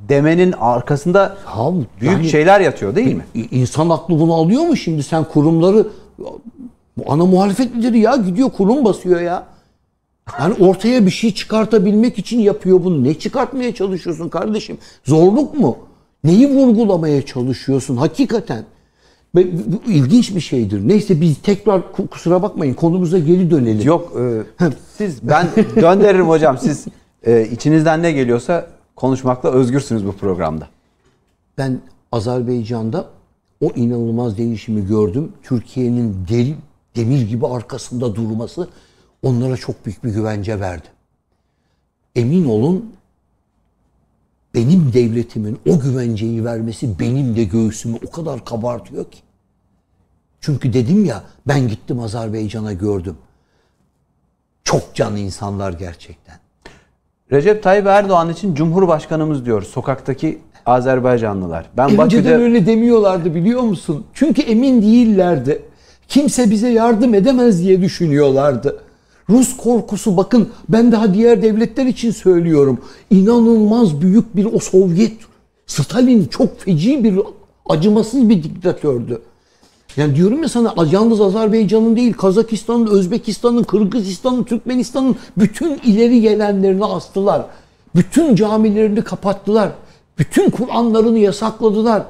demenin arkasında Ya büyük yani- şeyler yatıyor değil mi? İnsan aklı bunu alıyor mu şimdi? Sen kurumları bu ana muhalefet lideri ya gidiyor kurum basıyor ya. Yani ortaya bir şey çıkartabilmek için yapıyor bunu. Ne çıkartmaya çalışıyorsun kardeşim? Zorluk mu? Neyi vurgulamaya çalışıyorsun hakikaten? Ve bu ilginç bir şeydir. Neyse biz tekrar ku- kusura bakmayın konumuza geri dönelim. Yok e, siz ben gönderirim hocam siz e, içinizden ne geliyorsa konuşmakla özgürsünüz bu programda. Ben Azerbaycan'da o inanılmaz değişimi gördüm. Türkiye'nin deri, demir gibi arkasında durması onlara çok büyük bir güvence verdi. Emin olun benim devletimin o güvenceyi vermesi benim de göğsümü o kadar kabartıyor ki. Çünkü dedim ya ben gittim Azerbaycan'a gördüm. Çok can insanlar gerçekten. Recep Tayyip Erdoğan için Cumhurbaşkanımız diyor sokaktaki Azerbaycanlılar. Ben Önceden Bakü'de öyle demiyorlardı biliyor musun? Çünkü emin değillerdi. Kimse bize yardım edemez diye düşünüyorlardı. Rus korkusu bakın ben daha diğer devletler için söylüyorum. İnanılmaz büyük bir o Sovyet Stalin çok feci bir acımasız bir diktatördü. Yani diyorum ya sana yalnız Azerbaycan'ın değil Kazakistan'ın, Özbekistan'ın, Kırgızistan'ın, Türkmenistan'ın bütün ileri gelenlerini astılar. Bütün camilerini kapattılar. Bütün Kur'anlarını yasakladılar.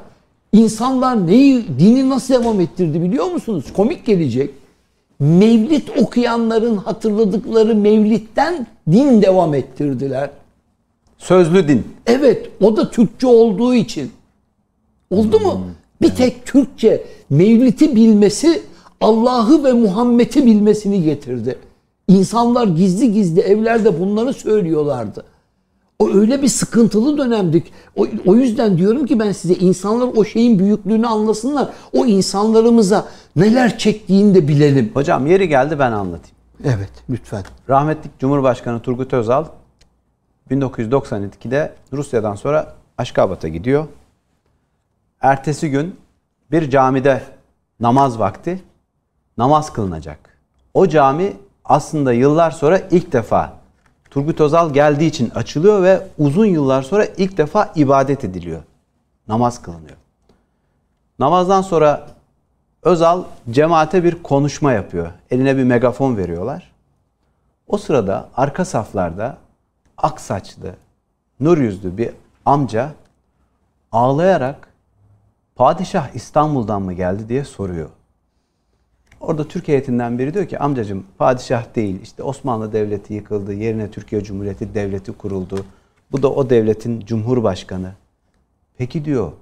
İnsanlar neyi, dini nasıl devam ettirdi biliyor musunuz? Komik gelecek. Mevlid okuyanların hatırladıkları Mevlid'den din devam ettirdiler. sözlü din. Evet, o da Türkçe olduğu için. Oldu mu? Bir tek Türkçe Mevlid'i bilmesi Allah'ı ve Muhammed'i bilmesini getirdi. İnsanlar gizli gizli evlerde bunları söylüyorlardı. O öyle bir sıkıntılı dönemdik. O, o yüzden diyorum ki ben size insanlar o şeyin büyüklüğünü anlasınlar. O insanlarımıza neler çektiğini de bilelim. Hocam yeri geldi ben anlatayım. Evet, lütfen. Rahmetlik Cumhurbaşkanı Turgut Özal 1992'de Rusya'dan sonra Aşkabat'a gidiyor. Ertesi gün bir camide namaz vakti namaz kılınacak. O cami aslında yıllar sonra ilk defa Turgut Özal geldiği için açılıyor ve uzun yıllar sonra ilk defa ibadet ediliyor. Namaz kılınıyor. Namazdan sonra Özal cemaate bir konuşma yapıyor. Eline bir megafon veriyorlar. O sırada arka saflarda ak saçlı, nur yüzlü bir amca ağlayarak padişah İstanbul'dan mı geldi diye soruyor. Orada Türk heyetinden biri diyor ki amcacım padişah değil işte Osmanlı Devleti yıkıldı yerine Türkiye Cumhuriyeti Devleti kuruldu. Bu da o devletin cumhurbaşkanı. Peki diyor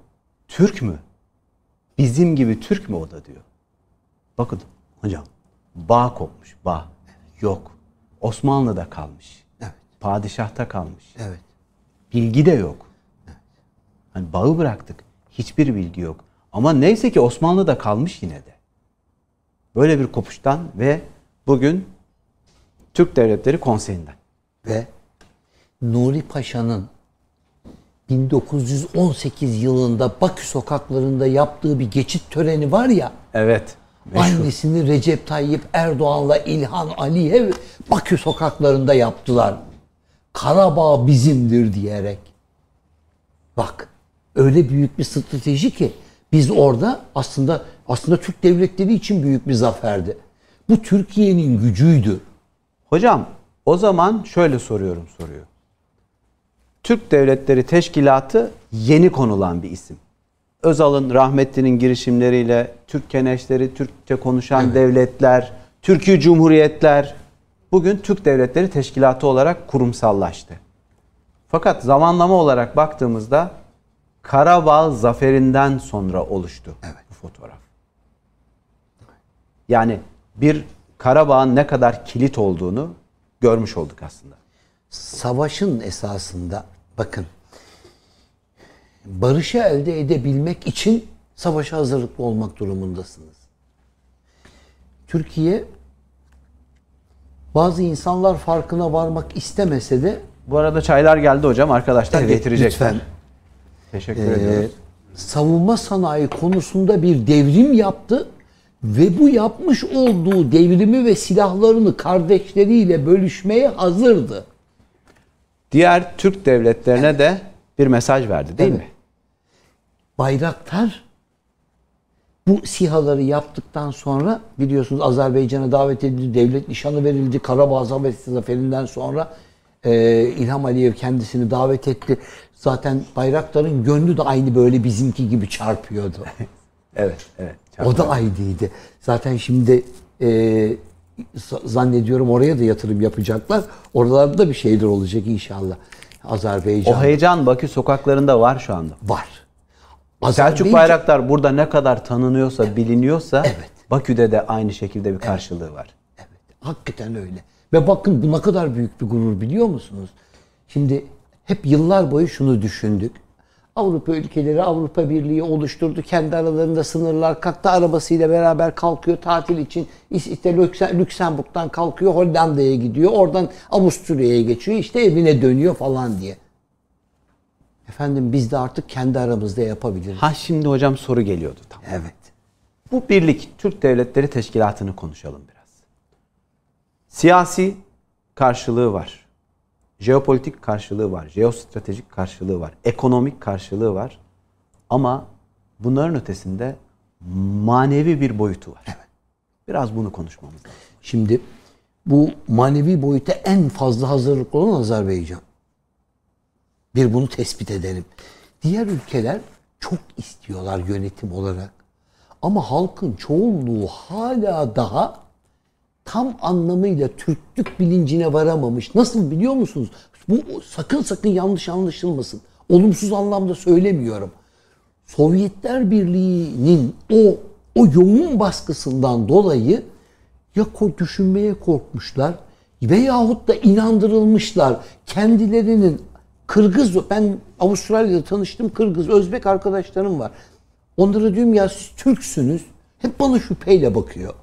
Türk mü? Bizim gibi Türk mü o da diyor. Bakın hocam bağ kopmuş bağ. Yok. Osmanlı'da kalmış. Evet. Padişahta kalmış. Evet. Bilgi de yok. Hani bağı bıraktık. Hiçbir bilgi yok. Ama neyse ki Osmanlı'da kalmış yine de. Böyle bir kopuştan ve bugün Türk Devletleri Konseyi'nden. Ve Nuri Paşa'nın 1918 yılında Bakü sokaklarında yaptığı bir geçit töreni var ya. Evet. meşhur. Aynısını Recep Tayyip Erdoğan'la İlhan Aliyev Bakü sokaklarında yaptılar. Karabağ bizimdir diyerek. Bak öyle büyük bir strateji ki biz orada aslında aslında Türk devletleri için büyük bir zaferdi. Bu Türkiye'nin gücüydü. Hocam o zaman şöyle soruyorum soruyu. Türk Devletleri Teşkilatı yeni konulan bir isim. Özal'ın rahmetlinin girişimleriyle Türk keneşleri, Türkçe konuşan devletler, Türkiye Cumhuriyetler bugün Türk Devletleri Teşkilatı olarak kurumsallaştı. Fakat zamanlama olarak baktığımızda Karabağ zaferinden sonra oluştu bu fotoğraf. Yani bir Karabağ'ın ne kadar kilit olduğunu görmüş olduk aslında. Savaşın esasında bakın barışı elde edebilmek için savaşa hazırlıklı olmak durumundasınız. Türkiye bazı insanlar farkına varmak istemese de Bu arada çaylar geldi hocam. Arkadaşlar Evet, getirecekler. lütfen. Teşekkür Ee, ediyoruz. savunma sanayi konusunda bir devrim yaptı ve bu yapmış olduğu devrimi ve silahlarını kardeşleriyle bölüşmeye hazırdı. Diğer Türk devletlerine de bir mesaj verdi değil Evet. mi? Bayraktar bu sihaları yaptıktan sonra biliyorsunuz Azerbaycan'a davet edildi, devlet nişanı verildi. Karabağ Zaferi- Zaferi'nden sonra e, İlham Aliyev kendisini davet etti. Zaten Bayraktar'ın gönlü de aynı böyle bizimki gibi çarpıyordu. Evet, evet. O da aynıydı. Zaten şimdi e, zannediyorum oraya da yatırım yapacaklar. Oralarda da bir şeyler olacak inşallah. Azerbaycan O heyecan Bakü sokaklarında var şu anda. var. Selçuk Azerbaycan- Bayraktar burada ne kadar tanınıyorsa, biliniyorsa Evet. Bakü'de de aynı şekilde bir karşılığı var. Evet, hakikaten öyle. Ve bakın bu ne kadar büyük bir gurur biliyor musunuz? Şimdi hep yıllar boyu şunu düşündük. Avrupa ülkeleri Avrupa Birliği oluşturdu. Kendi aralarında sınırlar kalktı. Arabasıyla beraber kalkıyor tatil için. İşte Lükse- Lüksemburg'dan kalkıyor Hollanda'ya gidiyor. Oradan Avusturya'ya geçiyor. İşte evine dönüyor falan diye. Efendim biz de artık kendi aramızda yapabiliriz. Ha şimdi hocam soru geliyordu tam. Evet. Bu birlik Türk Devletleri Teşkilatı'nı konuşalım biraz. Siyasi karşılığı var. Jeopolitik karşılığı var. Jeostratejik karşılığı var. Ekonomik karşılığı var. Ama bunların ötesinde manevi bir boyutu var. Biraz bunu konuşmamız lazım. Şimdi bu manevi boyuta en fazla hazırlıklı olan Azerbaycan. Bir bunu tespit edelim. Diğer ülkeler çok istiyorlar yönetim olarak. Ama halkın çoğunluğu hala daha tam anlamıyla Türklük bilincine varamamış. Nasıl biliyor musunuz? Bu sakın sakın yanlış anlaşılmasın. Olumsuz anlamda söylemiyorum. Sovyetler Birliği'nin o o yoğun baskısından dolayı ya düşünmeye korkmuşlar veyahut da inandırılmışlar. Kendilerinin Kırgız, ben Avustralya'da tanıştım Kırgız, Özbek arkadaşlarım var. Onlara diyorum ya siz Türksünüz. Hep bana şüpheyle bakıyor.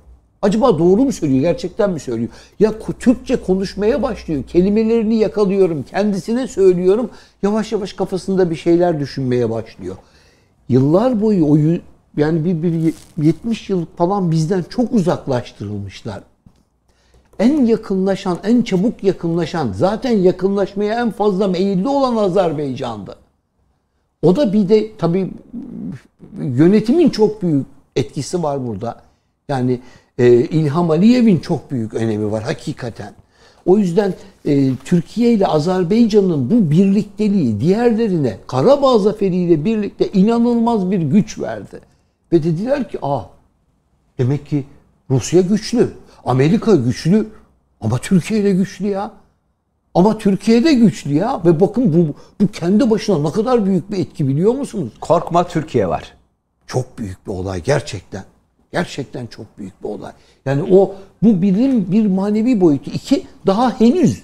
Acaba doğru mu söylüyor, gerçekten mi söylüyor? Ya Türkçe konuşmaya başlıyor. Kelimelerini yakalıyorum, kendisine söylüyorum. Yavaş yavaş kafasında bir şeyler düşünmeye başlıyor. Yıllar boyu o yani bir, bir 70 yıllık falan bizden çok uzaklaştırılmışlar. En yakınlaşan, en çabuk yakınlaşan, zaten yakınlaşmaya en fazla meyilli olan Azerbaycan'dı. O da bir de tabii yönetimin çok büyük etkisi var burada. Yani e, İlham Aliyev'in çok büyük önemi var hakikaten. O yüzden e, Türkiye ile Azerbaycan'ın bu birlikteliği diğerlerine Karabağ zaferiyle birlikte inanılmaz bir güç verdi. Ve dediler ki ah demek ki Rusya güçlü, Amerika güçlü ama Türkiye de güçlü ya. Ama Türkiye de güçlü ya. Ve bakın bu, bu kendi başına ne kadar büyük bir etki biliyor musunuz? Korkma Türkiye var. Çok büyük bir olay gerçekten. Gerçekten çok büyük bir olay. Yani o bu birim bir manevi boyutu. İki daha henüz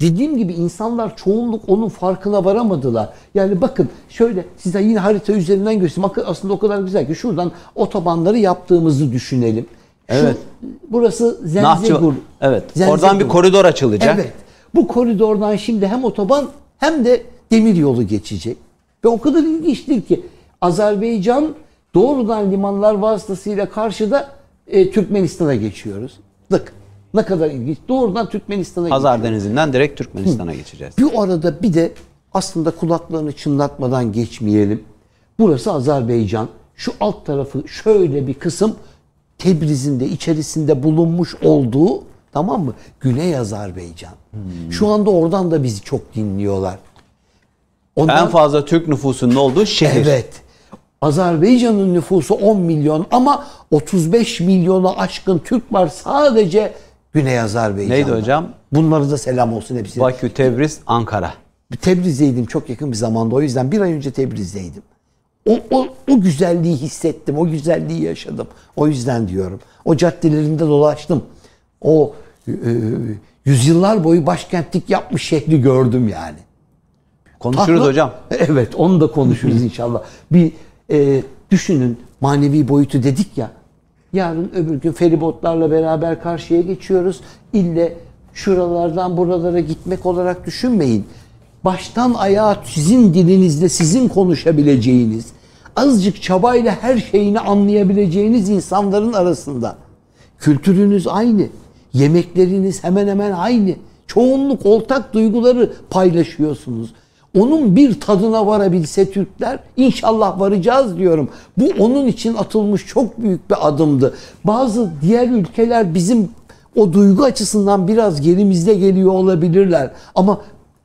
Dediğim gibi insanlar çoğunluk onun farkına varamadılar. Yani bakın şöyle size yine harita üzerinden göstereyim. Aslında o kadar güzel ki şuradan otobanları yaptığımızı düşünelim. Şu, Evet. burası Nahçı, Zenzegur. evet. Zenzegur. Oradan bir koridor açılacak. Evet. Bu koridordan şimdi hem otoban hem de demir yolu geçecek. Ve o kadar ilginçtir ki Azerbaycan doğrudan limanlar vasıtasıyla karşıda e, Türkmenistan'a geçiyoruz. Bak ne kadar ilginç. Doğrudan Türkmenistan'a Hazar geçiyoruz. Denizi'nden direkt Türkmenistan'a geçeceğiz. Bir arada bir de aslında kulaklarını çınlatmadan geçmeyelim. Burası Azerbaycan. Şu alt tarafı şöyle bir kısım Tebriz'in de içerisinde bulunmuş olduğu tamam mı? Güney Azerbaycan. Şu anda oradan da bizi çok dinliyorlar. Ondan, En fazla Türk nüfusunun olduğu şehir. Evet. Azerbaycan'ın nüfusu 10 milyon ama 35 milyona aşkın Türk var sadece Güney Azerbaycan'da. Neydi hocam? Bunları da selam olsun hepsine. Bakü, Tebriz, Ankara. Tebriz'deydim çok yakın bir zamanda. O yüzden bir ay önce Tebriz'deydim. O, o, o güzelliği hissettim. O güzelliği yaşadım. O yüzden diyorum. O caddelerinde dolaştım. O e, yüzyıllar boyu başkentlik yapmış şekli gördüm yani. Konuşuruz Tahla- hocam. Evet onu da konuşuruz inşallah. Bir e, düşünün manevi boyutu dedik ya. Yarın öbür gün feribotlarla beraber karşıya geçiyoruz. İlle şuralardan buralara gitmek olarak düşünmeyin. Baştan ayağa sizin dilinizde sizin konuşabileceğiniz, azıcık çabayla her şeyini anlayabileceğiniz insanların arasında. Kültürünüz aynı. Yemekleriniz hemen hemen aynı. Çoğunluk ortak duyguları paylaşıyorsunuz. Onun bir tadına varabilse Türkler inşallah varacağız diyorum. Bu onun için atılmış çok büyük bir adımdı. Bazı diğer ülkeler bizim o duygu açısından biraz gerimizde geliyor olabilirler. Ama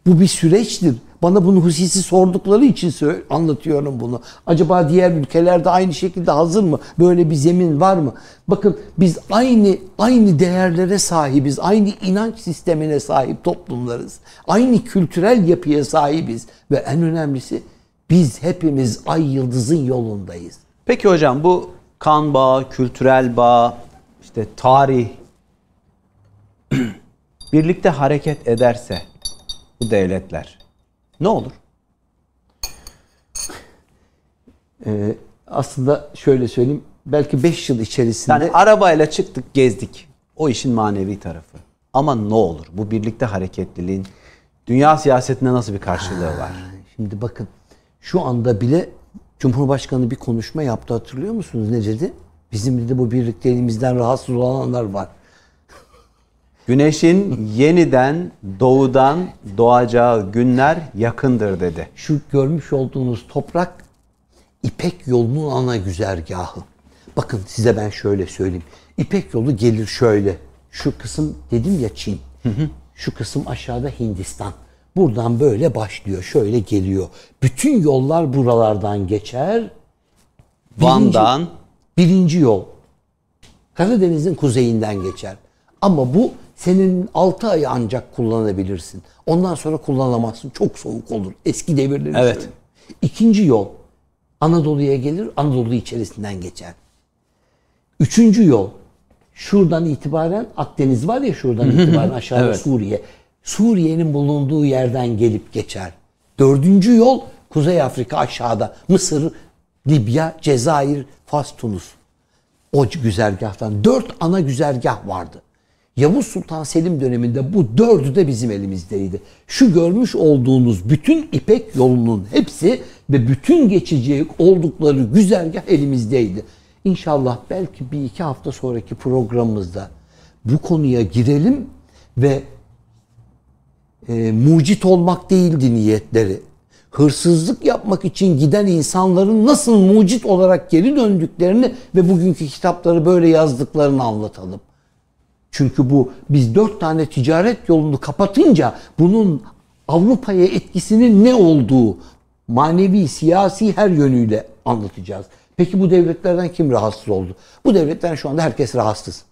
bu bir süreçtir. Bana bunu hususi sordukları için anlatıyorum bunu. Acaba diğer ülkelerde aynı şekilde hazır mı? Böyle bir zemin var mı? Bakın biz aynı aynı değerlere sahibiz. Aynı inanç sistemine sahip toplumlarız. Aynı kültürel yapıya sahibiz ve en önemlisi biz hepimiz ay yıldızın yolundayız. Peki hocam bu kan bağı, kültürel bağ, işte tarih birlikte hareket ederse bu devletler ne olur? Ee, aslında şöyle söyleyeyim. Belki 5 yıl içerisinde Yani arabayla çıktık, gezdik. O işin manevi tarafı. Ama ne olur? Bu birlikte hareketliliğin dünya siyasetinde nasıl bir karşılığı var? Şimdi bakın şu anda bile Cumhurbaşkanı bir konuşma yaptı hatırlıyor musunuz? Ne dedi? Bizim dedi bu birlikteliğimizden rahatsız olanlar var. Güneşin yeniden doğudan doğacağı günler yakındır dedi. Şu görmüş olduğunuz toprak İpek yolunun ana güzergahı. Bakın size ben şöyle söyleyeyim. İpek yolu gelir şöyle. Şu kısım dedim ya Çin. Şu kısım aşağıda Hindistan. Buradan böyle başlıyor. Şöyle geliyor. Bütün yollar buralardan geçer. Van'dan Birinci yol Karadeniz'in kuzeyinden geçer. Ama bu senin 6 ay ancak kullanabilirsin. Ondan sonra kullanamazsın. Çok soğuk olur. Eski devirleri Evet. söylüyorum. İkinci yol Anadolu'ya gelir. Anadolu içerisinden geçer. Üçüncü yol şuradan itibaren Akdeniz var ya şuradan itibaren aşağıda Evet. Suriye. Suriye'nin bulunduğu yerden gelip geçer. Dördüncü yol Kuzey Afrika aşağıda. Mısır, Libya, Cezayir, Fas, Tunus. O güzergahtan dört ana güzergah vardı. Yavuz Sultan Selim döneminde bu dördü de bizim elimizdeydi. Şu görmüş olduğunuz bütün İpek yolunun hepsi ve bütün geçecek oldukları güzergah elimizdeydi. İnşallah belki bir iki hafta sonraki programımızda bu konuya girelim ve e, mucit olmak değildi niyetleri. Hırsızlık yapmak için giden insanların nasıl mucit olarak geri döndüklerini ve bugünkü kitapları böyle yazdıklarını anlatalım. Çünkü bu biz dört tane ticaret yolunu kapatınca bunun Avrupa'ya etkisinin ne olduğu manevi, siyasi her yönüyle anlatacağız. Peki bu devletlerden kim rahatsız oldu? Bu devletlerden şu anda herkes rahatsız.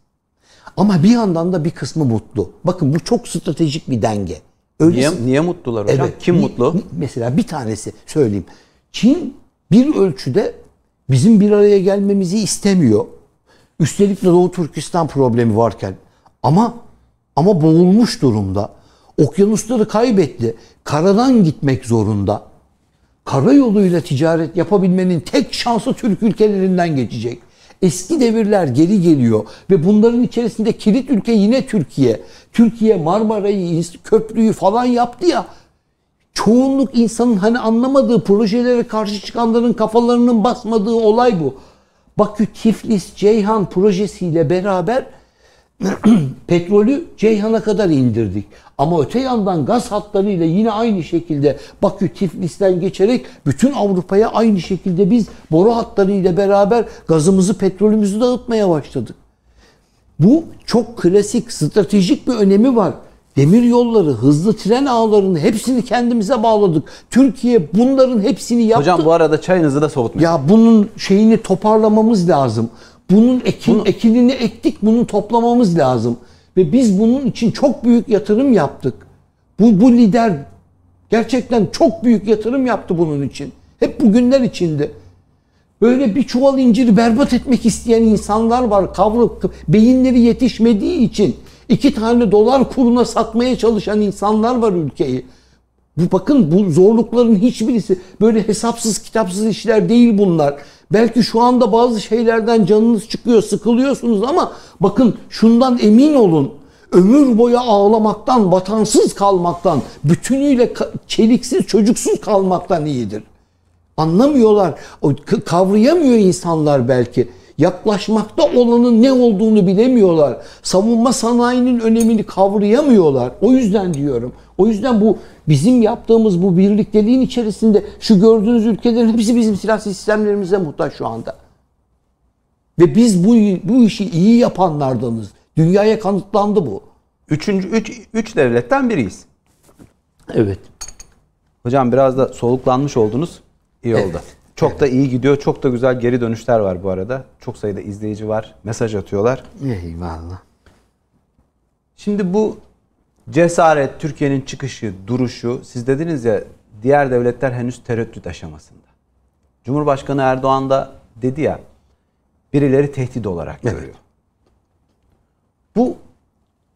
Ama bir yandan da bir kısmı mutlu. Bakın bu çok stratejik bir denge. Öyle Niye, niye mutlular hocam? Kim Ni- mutlu? Mesela bir tanesi söyleyeyim. Çin bir ölçüde bizim bir araya gelmemizi istemiyor. Üstelik de Doğu Türkistan problemi varken. Ama ama boğulmuş durumda. Okyanusları kaybetti. Karadan gitmek zorunda. Karayoluyla ticaret yapabilmenin tek şansı Türk ülkelerinden geçecek. Eski devirler geri geliyor ve bunların içerisinde kilit ülke yine Türkiye. Türkiye Marmara'yı, köprüyü falan yaptı ya. Çoğunluk insanın hani anlamadığı projelere karşı çıkanların kafalarının basmadığı olay bu. Bakü Tiflis Ceyhan projesiyle beraber petrolü Ceyhan'a kadar indirdik. Ama öte yandan gaz hatlarıyla yine aynı şekilde Bakü Tiflis'ten geçerek bütün Avrupa'ya aynı şekilde biz boru hatlarıyla beraber gazımızı, petrolümüzü dağıtmaya başladık. Bu çok klasik, stratejik bir önemi var. Demir yolları, hızlı tren ağlarını hepsini kendimize bağladık. Türkiye bunların hepsini yaptı. Hocam bu arada çayınızı da soğutmayın. Ya bunun şeyini toparlamamız lazım. Bunun ekin, Bunu... ekinini ektik, bunu toplamamız lazım. Ve biz bunun için çok büyük yatırım yaptık. Bu, bu lider gerçekten çok büyük yatırım yaptı bunun için. Hep bugünler içinde. Böyle bir çuval inciri berbat etmek isteyen insanlar var. Kavru, beyinleri yetişmediği için iki tane dolar kuruna satmaya çalışan insanlar var ülkeyi. Bu bakın bu zorlukların hiçbirisi böyle hesapsız kitapsız işler değil bunlar. Belki şu anda bazı şeylerden canınız çıkıyor, sıkılıyorsunuz ama bakın şundan emin olun. Ömür boyu ağlamaktan, vatansız kalmaktan, bütünüyle çeliksiz, çocuksuz kalmaktan iyidir. Anlamıyorlar, kavrayamıyor insanlar belki yaklaşmakta olanın ne olduğunu bilemiyorlar. Savunma sanayinin önemini kavrayamıyorlar. O yüzden diyorum. O yüzden bu bizim yaptığımız bu birlikteliğin içerisinde şu gördüğünüz ülkelerin hepsi bizim silah sistemlerimize muhtaç şu anda. Ve biz bu, bu işi iyi yapanlardanız. Dünyaya kanıtlandı bu. Üçüncü, üç, üç devletten biriyiz. Evet. Hocam biraz da soluklanmış oldunuz. İyi oldu. Çok evet. da iyi gidiyor. Çok da güzel geri dönüşler var bu arada. Çok sayıda izleyici var. Mesaj atıyorlar. Eyvallah. Şimdi bu cesaret, Türkiye'nin çıkışı, duruşu, siz dediniz ya diğer devletler henüz tereddüt aşamasında. Cumhurbaşkanı Erdoğan da dedi ya birileri tehdit olarak evet. görüyor. Bu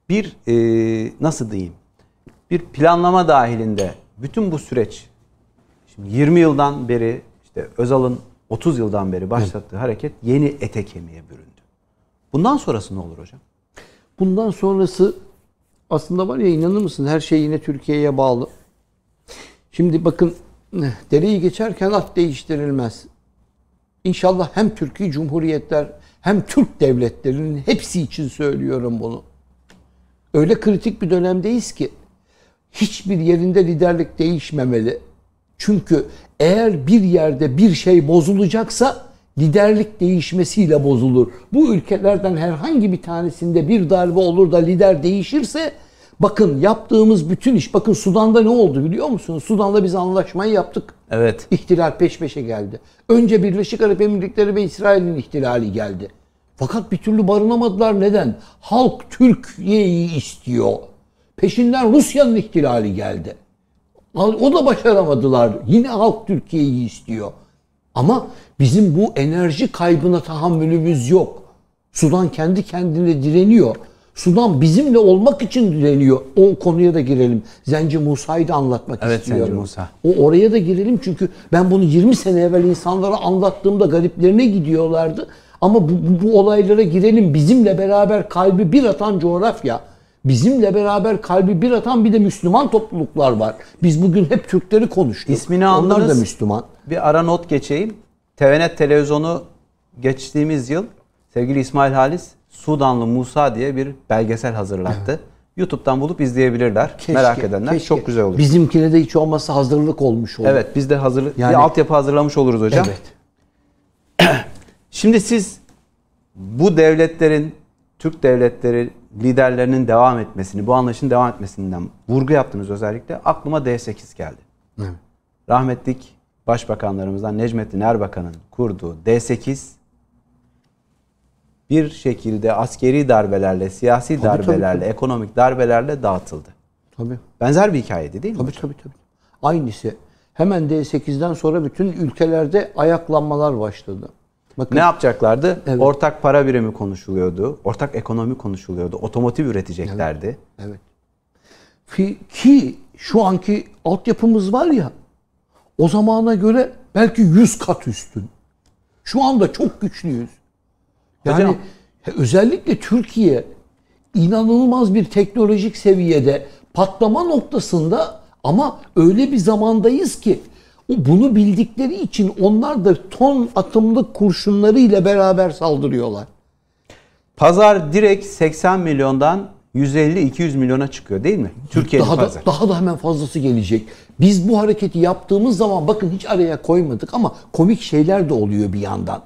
bir e, nasıl diyeyim bir planlama dahilinde bütün bu süreç şimdi 20 yıldan beri işte Özal'ın 30 yıldan beri başlattığı Hı. hareket yeni ete kemiğe büründü. Bundan sonrası ne olur hocam? Bundan sonrası aslında var ya inanır mısın her şey yine Türkiye'ye bağlı. Şimdi bakın dereyi geçerken at değiştirilmez. İnşallah hem Türkiye Cumhuriyetler hem Türk devletlerinin hepsi için söylüyorum bunu. Öyle kritik bir dönemdeyiz ki hiçbir yerinde liderlik değişmemeli. Çünkü eğer bir yerde bir şey bozulacaksa liderlik değişmesiyle bozulur. Bu ülkelerden herhangi bir tanesinde bir darbe olur da lider değişirse bakın yaptığımız bütün iş bakın Sudan'da ne oldu biliyor musunuz? Sudan'da biz anlaşmayı yaptık. Evet. İhtilal peş peşe geldi. Önce Birleşik Arap Emirlikleri ve İsrail'in ihtilali geldi. Fakat bir türlü barınamadılar. Neden? Halk Türkiye'yi istiyor. Peşinden Rusya'nın ihtilali geldi. O da başaramadılar. Yine halk Türkiye'yi istiyor. Ama bizim bu enerji kaybına tahammülümüz yok. Sudan kendi kendine direniyor. Sudan bizimle olmak için direniyor. O konuya da girelim. Zenci Musa'yı da anlatmak evet, istiyorum. Zenci Musa. O oraya da girelim çünkü ben bunu 20 sene evvel insanlara anlattığımda gariplerine gidiyorlardı. Ama bu, bu, bu olaylara girelim. Bizimle beraber kalbi bir atan coğrafya bizimle beraber kalbi bir atan bir de Müslüman topluluklar var. Biz bugün hep Türkleri konuştuk. İsmini andınız. Onlar da Müslüman. Bir ara not geçeyim. TVNet televizyonu geçtiğimiz yıl sevgili İsmail Halis Sudanlı Musa diye bir belgesel hazırlattı. Evet. YouTube'dan bulup izleyebilirler. Keşke, Merak edenler. Keşke. Çok güzel olur. Bizimkine de hiç olmazsa hazırlık olmuş olur. Evet biz de hazırlık yani, bir altyapı hazırlamış oluruz hocam. Evet. Şimdi siz bu devletlerin Türk devletleri liderlerinin devam etmesini, bu anlayışın devam etmesinden vurgu yaptınız özellikle. Aklıma D8 geldi. Evet. Rahmetlik başbakanlarımızdan Necmettin Erbakan'ın kurduğu D8 bir şekilde askeri darbelerle, siyasi tabii, darbelerle, tabii, tabii. ekonomik darbelerle dağıtıldı. Tabii. Benzer bir hikayeydi değil mi? Tabii tabii tabii. Aynısı. Hemen D8'den sonra bütün ülkelerde ayaklanmalar başladı. Bakın, ne yapacaklardı? Evet. Ortak para birimi konuşuluyordu. Ortak ekonomi konuşuluyordu. Otomotiv üreteceklerdi. Evet. evet. Ki şu anki altyapımız var ya o zamana göre belki 100 kat üstün. Şu anda çok güçlüyüz. Yani Hocam. özellikle Türkiye inanılmaz bir teknolojik seviyede patlama noktasında ama öyle bir zamandayız ki bunu bildikleri için onlar da ton atımlık kurşunları ile beraber saldırıyorlar. Pazar direkt 80 milyondan 150-200 milyona çıkıyor değil mi? Türkiye'nin daha pazar. da, daha da hemen fazlası gelecek. Biz bu hareketi yaptığımız zaman bakın hiç araya koymadık ama komik şeyler de oluyor bir yandan.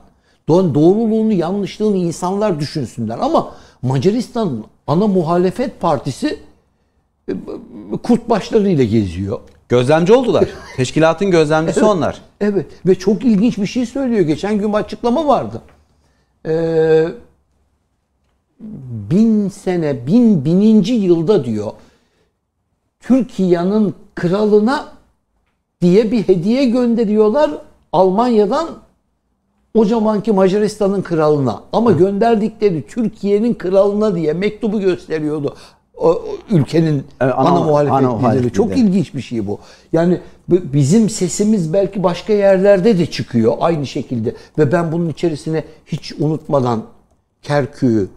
Doğ- Doğruluğunu, yanlışlığını insanlar düşünsünler ama Macaristan'ın ana muhalefet partisi e, kurt başlarıyla geziyor. Gözlemci oldular. Teşkilatın gözlemcisi onlar. Evet ve çok ilginç bir şey söylüyor. Geçen gün bir açıklama vardı. Ee, bin sene, bin bininci yılda diyor Türkiye'nin kralına diye bir hediye gönderiyorlar Almanya'dan o zamanki Macaristan'ın kralına. Ama gönderdikleri Türkiye'nin kralına diye mektubu gösteriyordu. O, ülkenin Evet, ana- ana, muhalefet ana lideri. muhalefet Çok lideri. ilginç bir şey bu. Yani bizim sesimiz belki başka yerlerde de çıkıyor aynı şekilde. Ve ben bunun içerisine hiç unutmadan Kerkük'ü,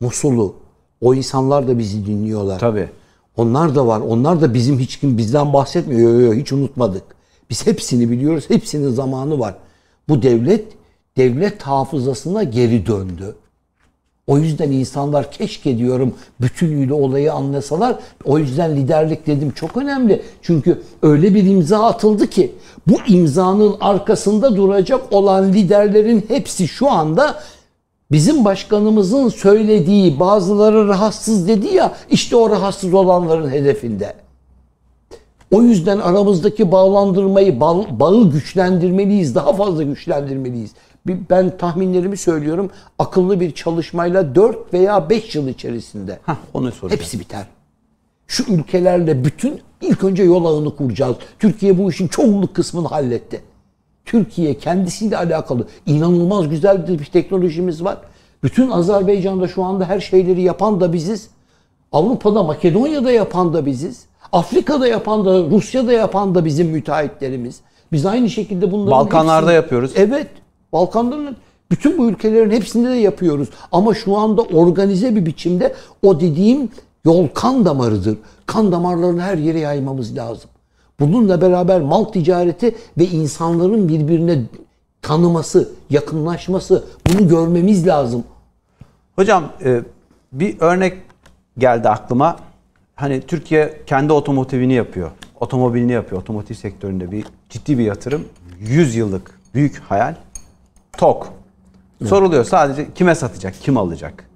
Musul'u, o insanlar da bizi dinliyorlar. Tabii. Onlar da var. Onlar da bizim hiç kim bizden bahsetmiyor. Yok, yok, hiç unutmadık. Biz hepsini biliyoruz. Hepsinin zamanı var. Bu devlet devlet hafızasına geri döndü. O yüzden insanlar keşke diyorum bütünüyle olayı anlasalar. O yüzden liderlik dedim çok önemli. Çünkü öyle bir imza atıldı ki bu imzanın arkasında duracak olan liderlerin hepsi şu anda bizim başkanımızın söylediği bazıları rahatsız dedi ya işte o rahatsız olanların hedefinde. O yüzden aramızdaki bağlandırmayı, bağ- bağı güçlendirmeliyiz, daha fazla güçlendirmeliyiz. Ben tahminlerimi söylüyorum. Akıllı bir çalışmayla 4 veya 5 yıl içerisinde Hah, onu soracağım. hepsi biter. Şu ülkelerle bütün ilk önce yol ağını kuracağız. Türkiye bu işin çoğunluk kısmını halletti. Türkiye kendisiyle alakalı inanılmaz güzel bir teknolojimiz var. Bütün Azerbaycan'da şu anda her şeyleri yapan da biziz. Avrupa'da, Makedonya'da yapan da biziz. Afrika'da yapan da, Rusya'da yapan da bizim müteahhitlerimiz. Biz aynı şekilde bunların Balkanlarda hepsini- yapıyoruz. Evet. Balkanların bütün bu ülkelerin hepsinde de yapıyoruz. Ama şu anda organize bir biçimde o dediğim yol kan damarıdır. Kan damarlarını her yere yaymamız lazım. Bununla beraber mal ticareti ve insanların birbirine tanıması, yakınlaşması bunu görmemiz lazım. Hocam e, bir örnek geldi aklıma. Hani Türkiye kendi otomotivini yapıyor. Otomobilini yapıyor. Otomotiv sektöründe bir ciddi bir yatırım. 100 yıllık büyük hayal. TOK. Soruluyor sadece kime satacak, kim alacak?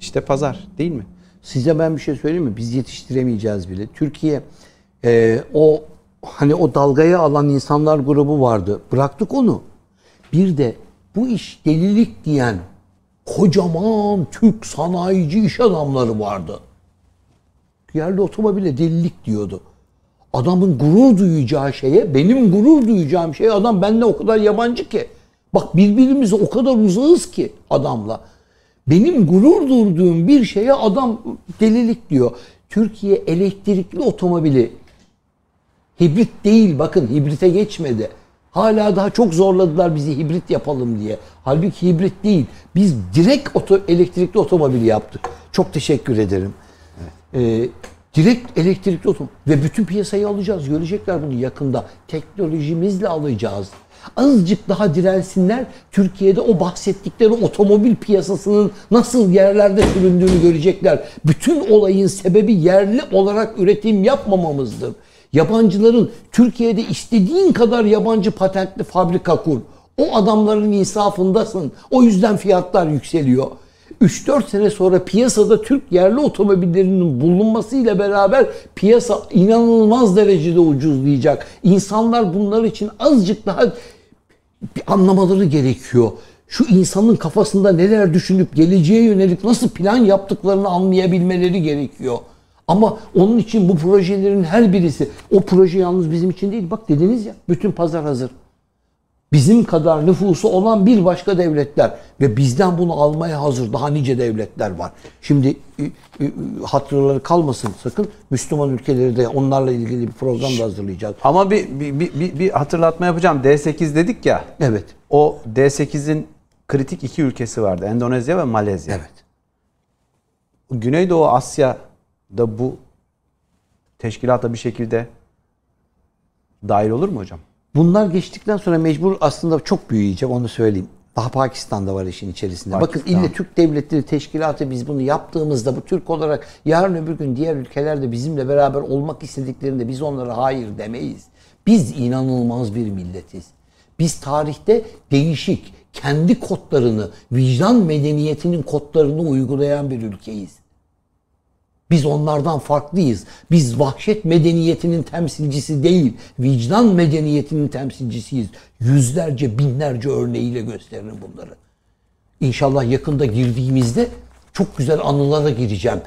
İşte pazar değil mi? Size ben bir şey söyleyeyim mi? Biz yetiştiremeyeceğiz bile. Türkiye e, o hani o dalgaya alan insanlar grubu vardı. Bıraktık onu. Bir de bu iş delilik diyen kocaman Türk sanayici iş adamları vardı. Yerli otomobile delilik diyordu. Adamın gurur duyacağı şeye, benim gurur duyacağım şeye adam benimle o kadar yabancı ki. Bak birbirimize o kadar uzağız ki adamla. Benim gurur duyduğum bir şeye adam delilik diyor. Türkiye elektrikli otomobili hibrit değil bakın hibrite geçmedi. Hala daha çok zorladılar bizi hibrit yapalım diye. Halbuki hibrit değil. Biz direkt oto, elektrikli otomobili yaptık. Çok teşekkür ederim. Ee, direkt elektrikli otomobil ve bütün piyasayı alacağız. Görecekler bunu yakında. Teknolojimizle alacağız. Azıcık daha dirensinler. Türkiye'de o bahsettikleri otomobil piyasasının nasıl yerlerde süründüğünü görecekler. Bütün olayın sebebi yerli olarak üretim yapmamamızdır. Yabancıların Türkiye'de istediğin kadar yabancı patentli fabrika kur. O adamların insafındasın. O yüzden fiyatlar yükseliyor. 3-4 sene sonra piyasada Türk yerli otomobillerinin bulunmasıyla beraber piyasa inanılmaz derecede ucuzlayacak. İnsanlar bunlar için azıcık daha anlamaları gerekiyor. Şu insanın kafasında neler düşünüp geleceğe yönelik nasıl plan yaptıklarını anlayabilmeleri gerekiyor. Ama onun için bu projelerin her birisi, o proje yalnız bizim için değil. Bak dediniz ya, bütün pazar hazır. Bizim kadar nüfusu olan bir başka devletler ve bizden bunu almaya hazır daha nice devletler var. Şimdi hatırları kalmasın sakın. Müslüman ülkeleri de onlarla ilgili bir program da hazırlayacağız. Ama bir, bir, bir, bir, bir hatırlatma yapacağım. D8 dedik ya. Evet. O D8'in kritik iki ülkesi vardı. Endonezya ve Malezya. Evet. Güneydoğu Asya'da bu teşkilata bir şekilde dahil olur mu hocam? Bunlar geçtikten sonra mecbur aslında çok büyüyecek onu söyleyeyim. Daha Pakistan'da var işin içerisinde. Pakistan. Bakın ille Türk Devletleri Teşkilatı biz bunu yaptığımızda bu Türk olarak yarın öbür gün diğer ülkelerde bizimle beraber olmak istediklerinde biz onlara hayır demeyiz. Biz inanılmaz bir milletiz. Biz tarihte değişik, kendi kodlarını, vicdan medeniyetinin kodlarını uygulayan bir ülkeyiz. Biz onlardan farklıyız. Biz vahşet medeniyetinin temsilcisi değil, vicdan medeniyetinin temsilcisiyiz. Yüzlerce, binlerce örneğiyle gösteririm bunları. İnşallah yakında girdiğimizde çok güzel anılara gireceğim.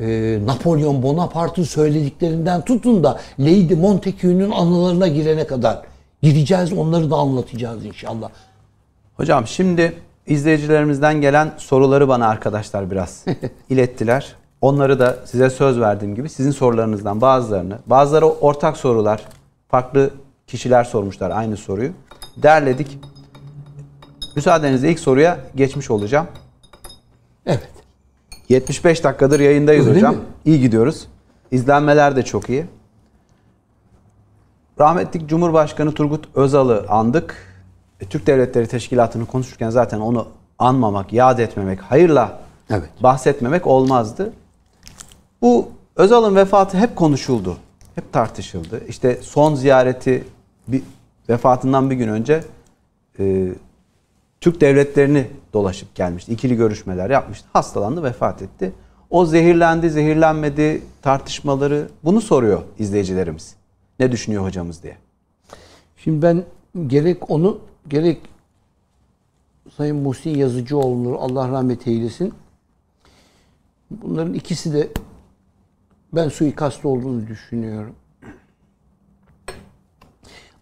Ee, Napolyon Bonaparte'ın söylediklerinden tutun da Lady Montague'nun anılarına girene kadar gireceğiz, onları da anlatacağız inşallah. Hocam şimdi izleyicilerimizden gelen soruları bana arkadaşlar biraz ilettiler. Onları da size söz verdiğim gibi sizin sorularınızdan bazılarını, bazıları ortak sorular, farklı kişiler sormuşlar aynı soruyu. Derledik. Müsaadenizle ilk soruya geçmiş olacağım. Evet. 75 dakikadır yayındayız Öyle hocam. mi? İyi gidiyoruz. İzlenmeler de çok iyi. Rahmetlik Cumhurbaşkanı Turgut Özal'ı andık. E, Türk Devletleri Teşkilatı'nı konuşurken zaten onu anmamak, yad etmemek, hayırla Evet. bahsetmemek olmazdı. Bu Özal'ın vefatı hep konuşuldu. Hep tartışıldı. İşte son ziyareti bir, vefatından bir gün önce e, Türk devletlerini dolaşıp gelmişti. İkili görüşmeler yapmıştı. Hastalandı, vefat etti. O zehirlendi, zehirlenmedi tartışmaları bunu soruyor izleyicilerimiz. Ne düşünüyor hocamız diye. Şimdi ben gerek onu gerek Sayın Muhsin Yazıcıoğlu Allah rahmet eylesin. Bunların ikisi de ben suikast olduğunu düşünüyorum.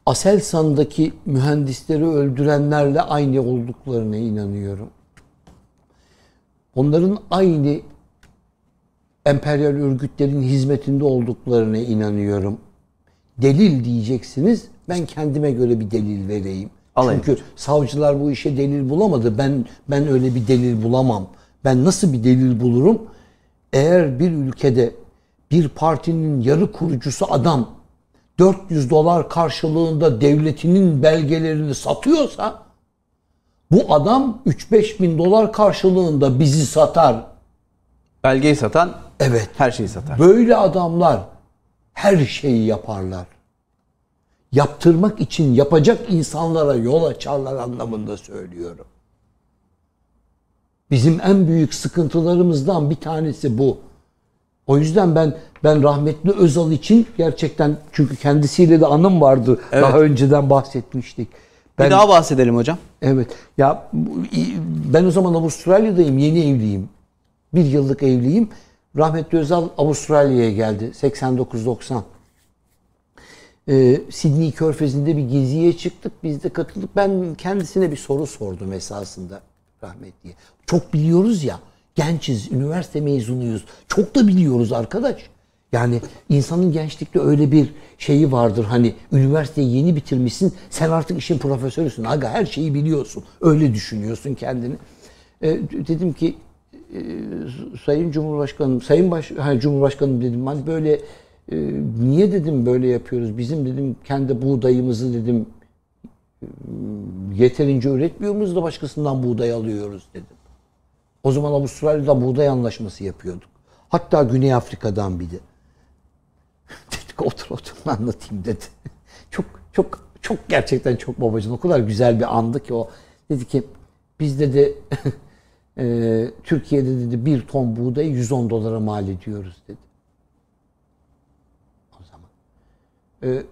Aselsan'daki mühendisleri öldürenlerle aynı olduklarına inanıyorum. Onların aynı emperyal örgütlerin hizmetinde olduklarına inanıyorum. Delil diyeceksiniz. Ben kendime göre bir delil vereyim. Alayım. Çünkü savcılar bu işe delil bulamadı. Ben ben öyle bir delil bulamam. Ben nasıl bir delil bulurum? Eğer bir ülkede bir partinin yarı kurucusu adam 400 dolar karşılığında devletinin belgelerini satıyorsa bu adam 3-5 bin dolar karşılığında bizi satar. Belgeyi satan Evet. her şeyi satar. Böyle adamlar her şeyi yaparlar. Yaptırmak için yapacak insanlara yol açarlar anlamında söylüyorum. Bizim en büyük sıkıntılarımızdan bir tanesi bu. O yüzden ben ben rahmetli Özal için gerçekten çünkü kendisiyle de anım vardı. Evet. Daha önceden bahsetmiştik. Ben, Bir daha bahsedelim hocam. Evet. Ya ben o zaman Avustralya'dayım. Yeni evliyim. Bir yıllık evliyim. Rahmetli Özal Avustralya'ya geldi. 89-90. Ee, Sydney Körfezi'nde bir geziye çıktık. Biz de katıldık. Ben kendisine bir soru sordum esasında rahmetliye. Çok biliyoruz ya. Gençiz, üniversite mezunuyuz. Çok da biliyoruz arkadaş. Yani insanın gençlikte öyle bir şeyi vardır. Hani üniversiteyi yeni bitirmişsin. Sen artık işin profesörüsün. Aga her şeyi biliyorsun. Öyle düşünüyorsun kendini. Ee, dedim ki e, Sayın Cumhurbaşkanım, Sayın Baş, ha, Cumhurbaşkanım dedim. Hani böyle e, niye dedim böyle yapıyoruz? Bizim dedim kendi buğdayımızı dedim e, yeterince üretmiyor muyuz da başkasından buğday alıyoruz dedim. O zaman Avustralya'da buğday anlaşması yapıyorduk. Hatta Güney Afrika'dan bir de. Dedik otur otur anlatayım dedi. Çok çok çok gerçekten çok babacın. O kadar güzel bir andı ki o. Dedi ki biz dedi e, Türkiye'de dedi bir ton buğdayı 110 dolara mal ediyoruz dedi. O zaman. E,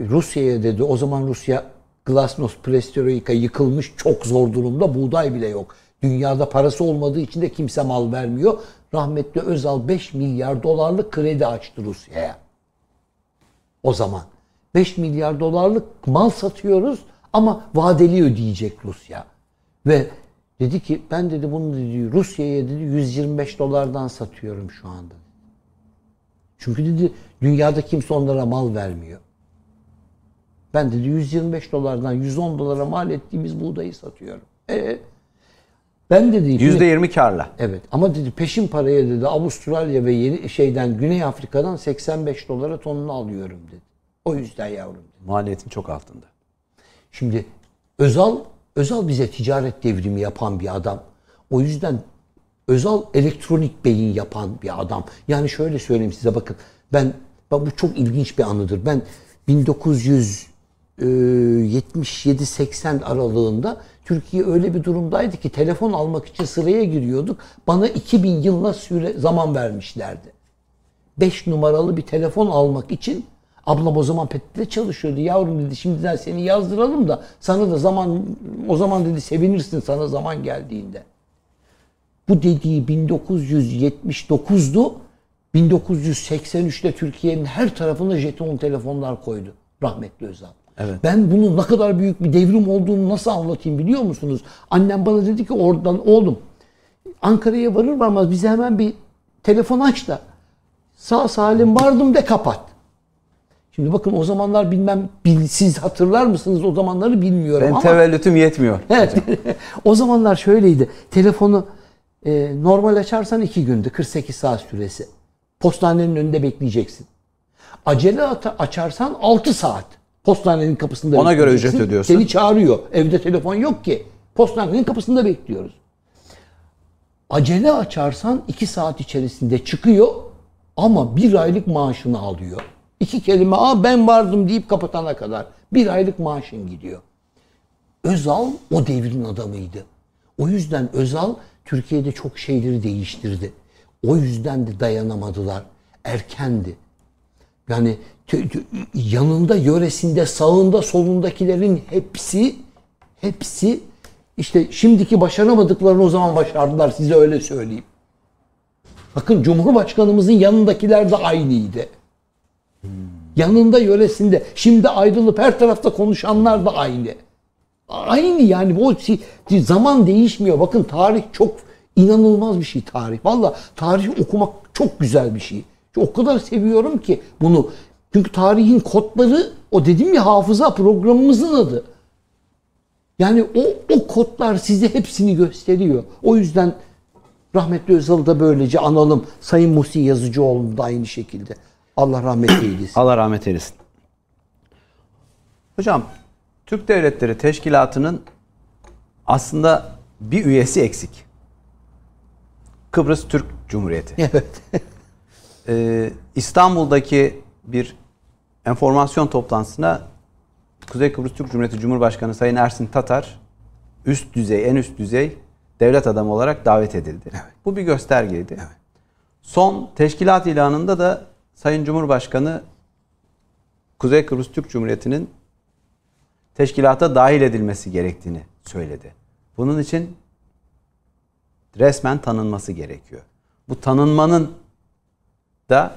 Rusya'ya dedi o zaman Rusya Glasnost Perestroika yıkılmış çok zor durumda buğday bile yok. Dünyada parası olmadığı için de kimse mal vermiyor. Rahmetli Özal 5 milyar dolarlık kredi açtı Rusya'ya. O zaman 5 milyar dolarlık mal satıyoruz Ama vadeli ödeyecek Rusya. Ve dedi ki ben dedi bunu dedi Rusya'ya dedi 125 dolardan satıyorum şu anda. Çünkü dedi dünyada kimse onlara mal vermiyor. Ben dedi 125 dolardan 110 dolara mal ettiğimiz buğdayı satıyorum. E ben dedi %20 karla. Evet ama dedi peşin paraya dedi Avustralya ve yeni şeyden Güney Afrika'dan 85 dolara tonunu alıyorum dedi. O yüzden yavrum dedi. Maliyetin çok altında. Şimdi Özal Özal bize ticaret devrimi yapan bir adam. O yüzden Özal elektronik beyin yapan bir adam. Yani şöyle söyleyeyim size bakın. Ben bak bu çok ilginç bir anıdır. Ben 1977-80 aralığında Türkiye öyle bir durumdaydı ki telefon almak için sıraya giriyorduk. Bana 2000 yılına süre zaman vermişlerdi. 5 numaralı bir telefon almak için ablam o zaman PET'te çalışıyordu. Yavrum dedi şimdiden seni yazdıralım da sana da zaman o zaman dedi sevinirsin sana zaman geldiğinde. Bu dediği 1979'du. 1983'te Türkiye'nin her tarafına jeton telefonlar koydu rahmetli Özal. Evet. Ben bunun ne kadar büyük bir devrim olduğunu nasıl anlatayım biliyor musunuz? Annem bana dedi ki oradan oğlum Ankara'ya varır varmaz bize hemen bir telefon aç da sağ salim vardım de kapat. Şimdi bakın o zamanlar bilmem bil- siz hatırlar mısınız o zamanları bilmiyorum Benim ama. tevellütüm yetmiyor. Evet. o zamanlar şöyleydi. Telefonu e, normal açarsan iki gündü. 48 saat süresi. Postanenin önünde bekleyeceksin. Acele açarsan 6 saat. Postanenin kapısında Ona göre ücret ödüyorsun. Seni çağırıyor. Evde telefon yok ki. Postanenin kapısında bekliyoruz. Acele açarsan 2 saat içerisinde çıkıyor ama bir aylık maaşını alıyor. İki kelime aa ben vardım deyip kapatana kadar bir aylık maaşın gidiyor. Özal o devrin adamıydı. O yüzden Özal Türkiye'de çok şeyleri değiştirdi. O yüzden de dayanamadılar. Erkendi. Yani yanında, yöresinde, sağında, solundakilerin hepsi hepsi işte şimdiki başaramadıklarını o zaman başardılar size öyle söyleyeyim. Bakın Cumhurbaşkanımızın yanındakiler de aynıydı. Yanında yöresinde. Şimdi ayrılıp her tarafta konuşanlar da aynı. Aynı yani si- zaman değişmiyor. Bakın tarih çok inanılmaz bir şey tarih. Valla tarih okumak çok güzel bir şey. O kadar seviyorum ki bunu. Çünkü tarihin kodları o dedim ya hafıza programımızın adı. Yani o, o kodlar size hepsini gösteriyor. O yüzden rahmetli Özal'ı da böylece analım. Sayın Musi Yazıcıoğlu da aynı şekilde. Allah rahmet eylesin. Allah rahmet eylesin. Hocam, Türk Devletleri Teşkilatı'nın aslında bir üyesi eksik. Kıbrıs Türk Cumhuriyeti. evet. Ee, İstanbul'daki bir enformasyon toplantısına Kuzey Kıbrıs Türk Cumhuriyeti Cumhurbaşkanı Sayın Ersin Tatar üst düzey, en üst düzey devlet adamı olarak davet edildi. Bu bir göstergeydi. Son teşkilat ilanında da Sayın Cumhurbaşkanı Kuzey Kıbrıs Türk Cumhuriyeti'nin teşkilata dahil edilmesi gerektiğini söyledi. Bunun için resmen tanınması gerekiyor. Bu tanınmanın da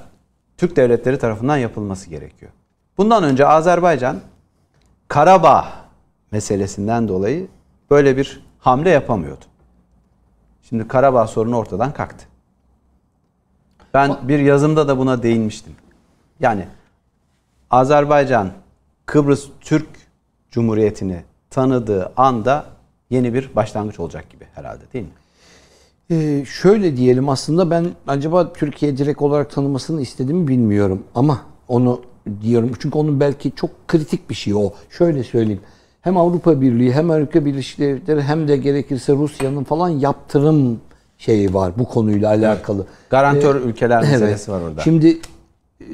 Türk devletleri tarafından yapılması gerekiyor. Bundan önce Azerbaycan Karabağ meselesinden dolayı böyle bir hamle yapamıyordu. Şimdi Karabağ sorunu ortadan kalktı. Ben bir yazımda da buna değinmiştim. Yani Azerbaycan Kıbrıs Türk Cumhuriyeti'ni tanıdığı anda yeni bir başlangıç olacak gibi herhalde değil mi? Ee, şöyle diyelim aslında ben acaba Türkiye direkt olarak tanımasını istediğimi bilmiyorum ama onu diyorum çünkü onun belki çok kritik bir şey o. Şöyle söyleyeyim. Hem Avrupa Birliği hem Amerika Birleşik Devletleri hem de gerekirse Rusya'nın falan yaptırım şeyi var bu konuyla alakalı. Garantör Ee, ülkeler evet. meselesi var orada. Şimdi e,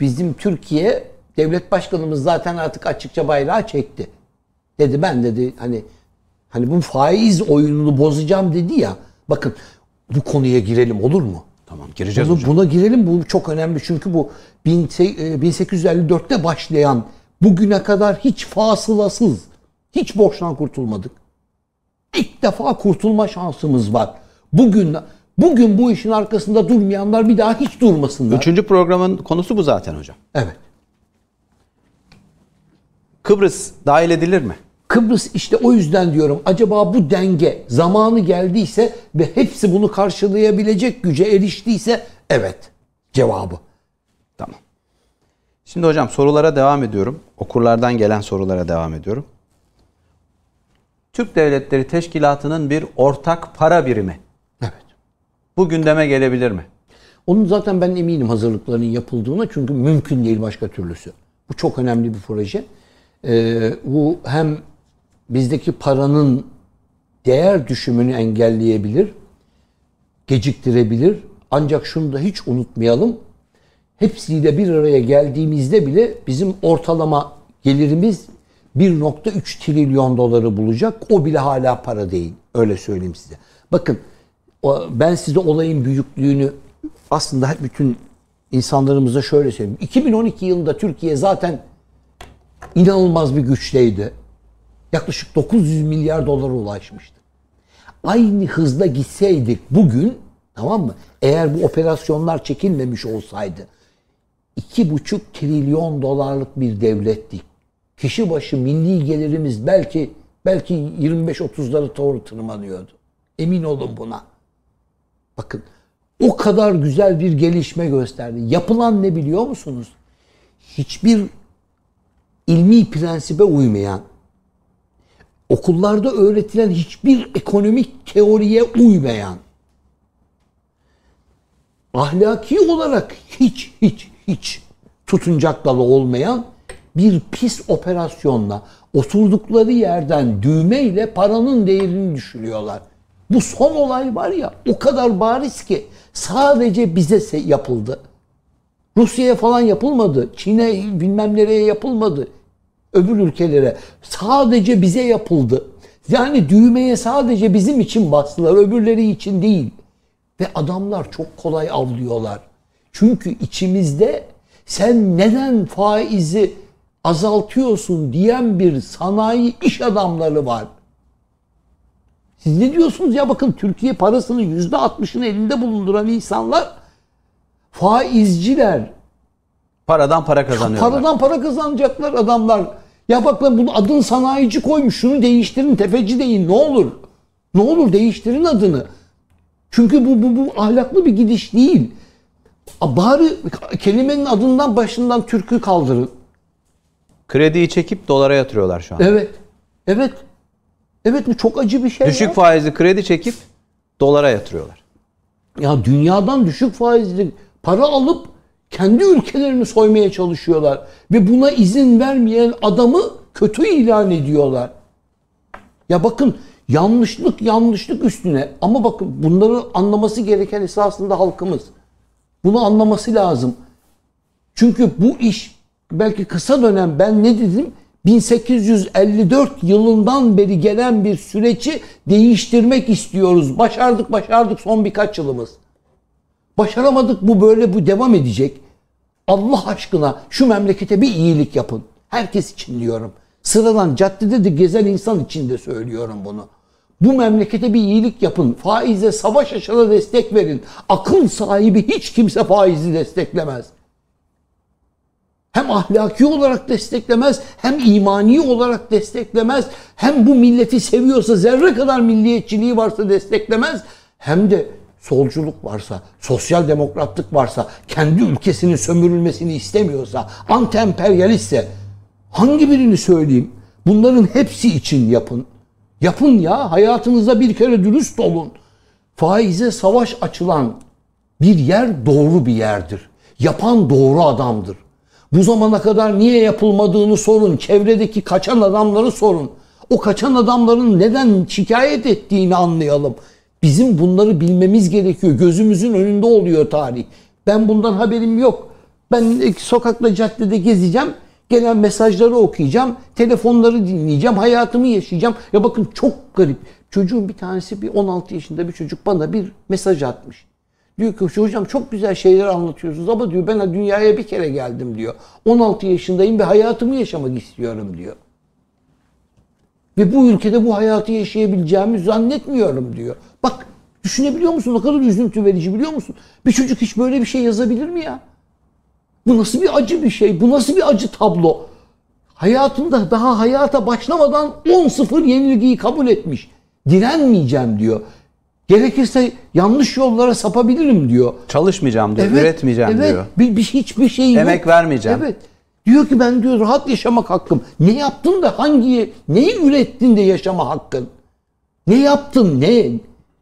bizim Türkiye devlet başkanımız zaten artık açıkça bayrağı çekti. Dedi ben dedi hani hani bu faiz oyununu bozacağım dedi ya. Bakın bu konuya girelim olur mu? Tamam gireceğiz Bunu- hocam. buna girelim bu çok önemli çünkü bu 1854'te başlayan bugüne kadar hiç fasılasız hiç borçtan kurtulmadık. İlk defa kurtulma şansımız var. Bugün bugün bu işin arkasında durmayanlar bir daha hiç durmasınlar. Üçüncü programın konusu bu zaten hocam. Evet. Kıbrıs dahil edilir mi? Kıbrıs işte o yüzden diyorum acaba bu denge zamanı geldiyse ve hepsi bunu karşılayabilecek güce eriştiyse evet cevabı. Tamam. Şimdi hocam sorulara devam ediyorum. Okurlardan gelen sorulara devam ediyorum. Türk Devletleri Teşkilatı'nın bir ortak para birimi. Evet. Bu gündeme gelebilir mi? Onun zaten ben eminim hazırlıklarının yapıldığına çünkü mümkün değil başka türlüsü. Bu çok önemli bir proje. Ee, bu hem bizdeki paranın değer düşümünü engelleyebilir, geciktirebilir. Ancak şunu da hiç unutmayalım. Hepsiyle bir araya geldiğimizde bile bizim ortalama gelirimiz 1.3 trilyon doları bulacak. O bile hala para değil. Öyle söyleyeyim size. Bakın ben size olayın büyüklüğünü aslında bütün insanlarımıza şöyle söyleyeyim. 2012 yılında Türkiye zaten inanılmaz bir güçteydi. Yaklaşık 900 milyar dolara ulaşmıştı. Aynı hızla gitseydik bugün tamam mı? Eğer bu operasyonlar çekilmemiş olsaydı 2,5 trilyon dolarlık bir devlettik. Kişi başı milli gelirimiz belki belki 25-30'ları doğru tırmanıyordu. Emin olun buna. Bakın o kadar güzel bir gelişme gösterdi. Yapılan ne biliyor musunuz? Hiçbir ilmi prensibe uymayan, okullarda öğretilen hiçbir ekonomik teoriye uymayan, ahlaki olarak hiç hiç hiç tutuncak dalı olmayan bir pis operasyonla oturdukları yerden düğmeyle paranın değerini düşürüyorlar. Bu son olay var ya o kadar bariz ki sadece bize yapıldı. Rusya'ya falan yapılmadı. Çin'e bilmem nereye yapılmadı. Öbür ülkelere. Sadece bize yapıldı. Yani düğmeye sadece bizim için bastılar. Öbürleri için değil. Ve adamlar çok kolay avlıyorlar. Çünkü içimizde sen neden faizi azaltıyorsun diyen bir sanayi iş adamları var. Siz ne diyorsunuz ya bakın Türkiye parasının yüzde altmışını elinde bulunduran insanlar faizciler. Paradan para kazanıyorlar. Paradan para kazanacaklar adamlar. Ya bak ben bunu adın sanayici koymuş şunu değiştirin tefeci deyin ne olur. Ne olur değiştirin adını. Çünkü bu, bu, bu ahlaklı bir gidiş değil. Bari kelimenin adından başından Türk'ü kaldırın. Krediyi çekip dolara yatırıyorlar şu an. Evet. Evet. Evet bu çok acı bir şey. Düşük ya. faizli kredi çekip dolara yatırıyorlar. Ya dünyadan düşük faizli para alıp kendi ülkelerini soymaya çalışıyorlar. Ve buna izin vermeyen adamı kötü ilan ediyorlar. Ya bakın yanlışlık yanlışlık üstüne ama bakın bunları anlaması gereken esasında halkımız. Bunu anlaması lazım. Çünkü bu iş belki kısa dönem ben ne dedim? 1854 yılından beri gelen bir süreci değiştirmek istiyoruz. Başardık başardık son birkaç yılımız. Başaramadık bu böyle bu devam edecek. Allah aşkına şu memlekete bir iyilik yapın. Herkes için diyorum. Sıradan caddede de gezen insan için de söylüyorum bunu. Bu memlekete bir iyilik yapın. Faize savaş açana destek verin. Akıl sahibi hiç kimse faizi desteklemez hem ahlaki olarak desteklemez, hem imani olarak desteklemez, hem bu milleti seviyorsa, zerre kadar milliyetçiliği varsa desteklemez, hem de solculuk varsa, sosyal demokratlık varsa, kendi ülkesinin sömürülmesini istemiyorsa, anti-emperyalistse hangi birini söyleyeyim? Bunların hepsi için yapın. Yapın ya, hayatınızda bir kere dürüst olun. Faize savaş açılan bir yer doğru bir yerdir. Yapan doğru adamdır. Bu zamana kadar niye yapılmadığını sorun. Çevredeki kaçan adamları sorun. O kaçan adamların neden şikayet ettiğini anlayalım. Bizim bunları bilmemiz gerekiyor. Gözümüzün önünde oluyor tarih. Ben bundan haberim yok. Ben sokakta caddede gezeceğim. Gelen mesajları okuyacağım. Telefonları dinleyeceğim. Hayatımı yaşayacağım. Ya bakın çok garip. Çocuğun bir tanesi bir 16 yaşında bir çocuk bana bir mesaj atmış. Diyor ki hocam çok güzel şeyler anlatıyorsunuz ama diyor ben dünyaya bir kere geldim diyor. 16 yaşındayım ve hayatımı yaşamak istiyorum diyor. Ve bu ülkede bu hayatı yaşayabileceğimi zannetmiyorum diyor. Bak düşünebiliyor musun? Ne kadar üzüntü verici biliyor musun? Bir çocuk hiç böyle bir şey yazabilir mi ya? Bu nasıl bir acı bir şey? Bu nasıl bir acı tablo? Hayatında daha hayata başlamadan 10-0 yenilgiyi kabul etmiş. Direnmeyeceğim diyor. Gerekirse yanlış yollara sapabilirim diyor. Çalışmayacağım diyor, üretmeyeceğim evet, diyor. Bir, bir hiçbir şey yok. Emek vermeyeceğim. Evet. Diyor ki ben diyor rahat yaşamak hakkım. Ne yaptın da hangi neyi ürettin de yaşama hakkın? Ne yaptın ne?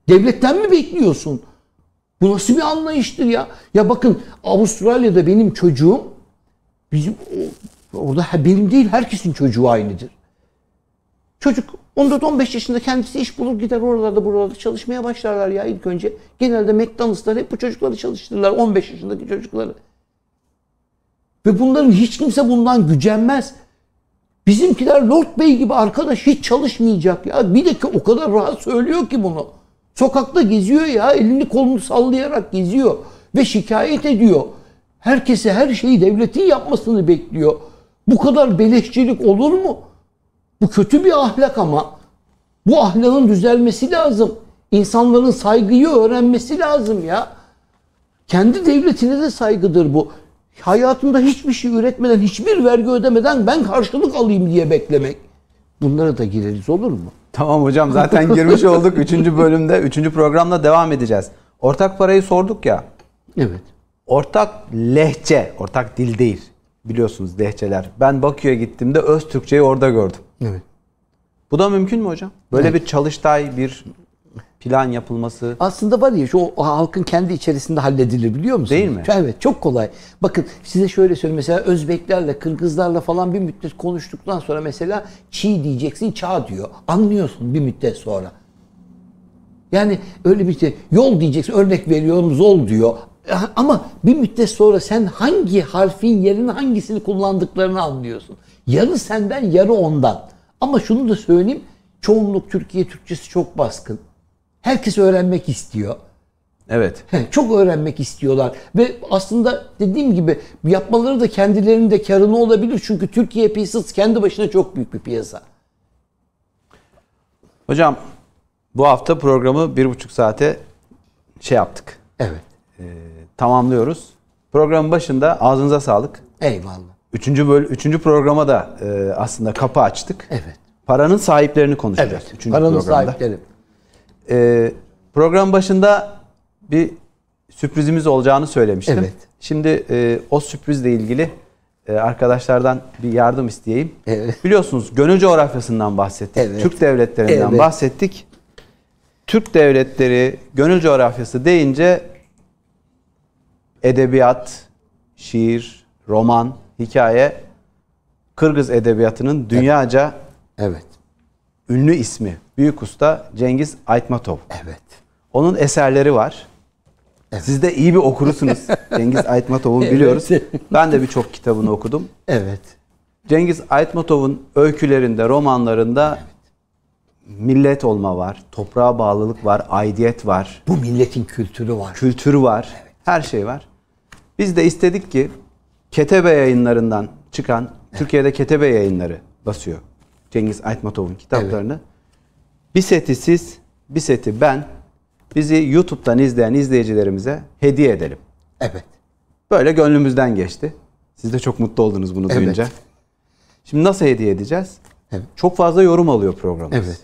Devletten mi bekliyorsun? Bu nasıl bir anlayıştır ya? Ya bakın Avustralya'da benim çocuğum bizim orada benim değil herkesin çocuğu aynıdır. Çocuk 14-15 yaşında kendisi iş bulur gider oralarda buralarda çalışmaya başlarlar ya ilk önce. Genelde McDonald's'lar hep bu çocukları çalıştırırlar 15 yaşındaki çocukları. Ve bunların hiç kimse bundan gücenmez. Bizimkiler Lord Bey gibi arkadaş hiç çalışmayacak ya. Bir de ki o kadar rahat söylüyor ki bunu. Sokakta geziyor ya elini kolunu sallayarak geziyor ve şikayet ediyor. Herkese her şeyi devletin yapmasını bekliyor. Bu kadar beleşçilik olur mu? Bu kötü bir ahlak ama. Bu ahlakın düzelmesi lazım. İnsanların saygıyı öğrenmesi lazım ya. Kendi devletine de saygıdır bu. Hayatında hiçbir şey üretmeden, hiçbir vergi ödemeden ben karşılık alayım diye beklemek. Bunlara da gireriz olur mu? Tamam hocam zaten girmiş olduk. Üçüncü bölümde, üçüncü programda devam edeceğiz. Ortak parayı sorduk ya. Evet. Ortak lehçe, ortak dil değil. Biliyorsunuz lehçeler. Ben Bakü'ye gittiğimde öz Türkçeyi orada gördüm. Evet. Bu da mümkün mü hocam? Böyle bir çalıştay, bir plan yapılması. Aslında var ya şu o halkın kendi içerisinde halledilir biliyor musunuz? Değil mi? Evet çok kolay. Bakın size şöyle söyleyeyim mesela Özbeklerle Kırgızlarla falan bir müddet konuştuktan sonra mesela çiğ diyeceksin çağ diyor. Anlıyorsun bir müddet sonra. Yani öyle bir şey yol diyeceksin örnek veriyorum zol diyor. Ama bir müddet sonra sen hangi harfin yerine hangisini kullandıklarını anlıyorsun. Yarı senden yarı ondan. Ama şunu da söyleyeyim çoğunluk Türkiye Türkçesi çok baskın. Herkes öğrenmek istiyor. Evet. Çok öğrenmek istiyorlar. Ve aslında dediğim gibi yapmaları da kendilerinin de karını olabilir. Çünkü Türkiye piyasası kendi başına çok büyük bir piyasa. Hocam bu hafta programı bir buçuk saate şey yaptık. Evet. Ee, tamamlıyoruz. Programın başında ağzınıza sağlık. Eyvallah. Üçüncü, böl üçüncü programa da e, aslında kapı açtık. Evet. Paranın sahiplerini konuşacağız. Evet. Üçüncü Paranın programda. sahipleri. Ee, program başında bir sürprizimiz olacağını söylemiştim. Evet. Şimdi e, o sürprizle ilgili e, arkadaşlardan bir yardım isteyeyim. Evet. Biliyorsunuz gönül coğrafyasından bahsettik. Evet. Türk devletlerinden Evet. bahsettik. Türk devletleri gönül coğrafyası deyince edebiyat, şiir, roman, hikaye Kırgız edebiyatının dünyaca Evet. ünlü ismi büyük usta Cengiz Aytmatov. Evet. Onun eserleri var. Siz de iyi bir okurusunuz. Cengiz Aytmatov'u biliyoruz. Ben de birçok kitabını okudum. Evet. Cengiz Aytmatov'un öykülerinde, romanlarında millet olma var, toprağa bağlılık var, aidiyet var, Bu milletin kültürü var. kültür var, her şey var. Biz de istedik ki Ketebe yayınlarından çıkan, Türkiye'de Ketebe yayınları basıyor Cengiz Aytmatov'un kitaplarını. Bir seti siz, bir seti ben, bizi YouTube'dan izleyen izleyicilerimize hediye edelim. Evet. Böyle gönlümüzden geçti. Siz de çok mutlu oldunuz bunu Evet. duyunca. Şimdi nasıl hediye edeceğiz? Evet. Çok fazla yorum alıyor programımız. Evet.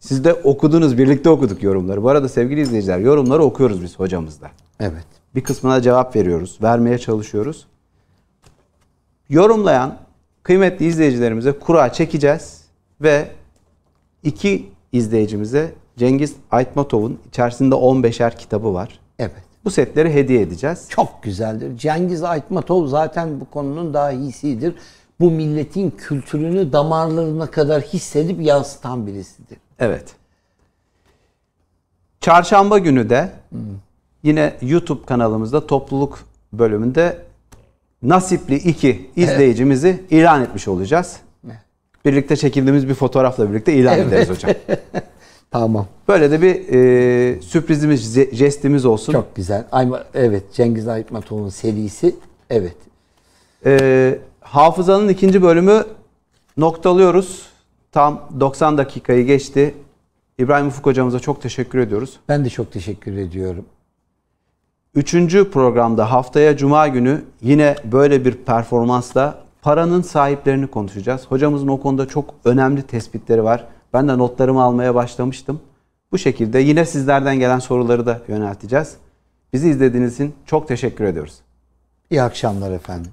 Siz de okudunuz, birlikte okuduk yorumları. Bu arada sevgili izleyiciler, yorumları okuyoruz biz hocamızla. Evet. Bir kısmına cevap veriyoruz, vermeye çalışıyoruz. Yorumlayan kıymetli izleyicilerimize kura çekeceğiz ve iki izleyicimize Cengiz Aytmatov'un içerisinde 15'er kitabı var. Evet. Bu setleri hediye edeceğiz. Çok güzeldir. Cengiz Aytmatov zaten bu konunun daha iyisidir. Bu milletin kültürünü damarlarına kadar hissedip yansıtan birisidir. Evet. Çarşamba günü de yine YouTube kanalımızda topluluk bölümünde nasipli iki izleyicimizi ilan etmiş olacağız. Birlikte çekildiğimiz bir fotoğrafla birlikte ilan ederiz hocam. Tamam. Böyle de bir e, sürprizimiz, jestimiz olsun. Çok güzel. Ayma, evet Cengiz Aytmatov'un serisi. Evet. E, hafızanın ikinci bölümü noktalıyoruz. Tam 90 dakikayı geçti. İbrahim Ufuk hocamıza çok teşekkür ediyoruz. Ben de çok teşekkür ediyorum. Üçüncü programda haftaya Cuma günü yine böyle bir performansla paranın sahiplerini konuşacağız. Hocamızın o konuda çok önemli tespitleri var. Ben de notlarımı almaya başlamıştım. Bu şekilde yine sizlerden gelen soruları da yönelteceğiz. Bizi izlediğiniz için çok teşekkür ediyoruz. İyi akşamlar efendim.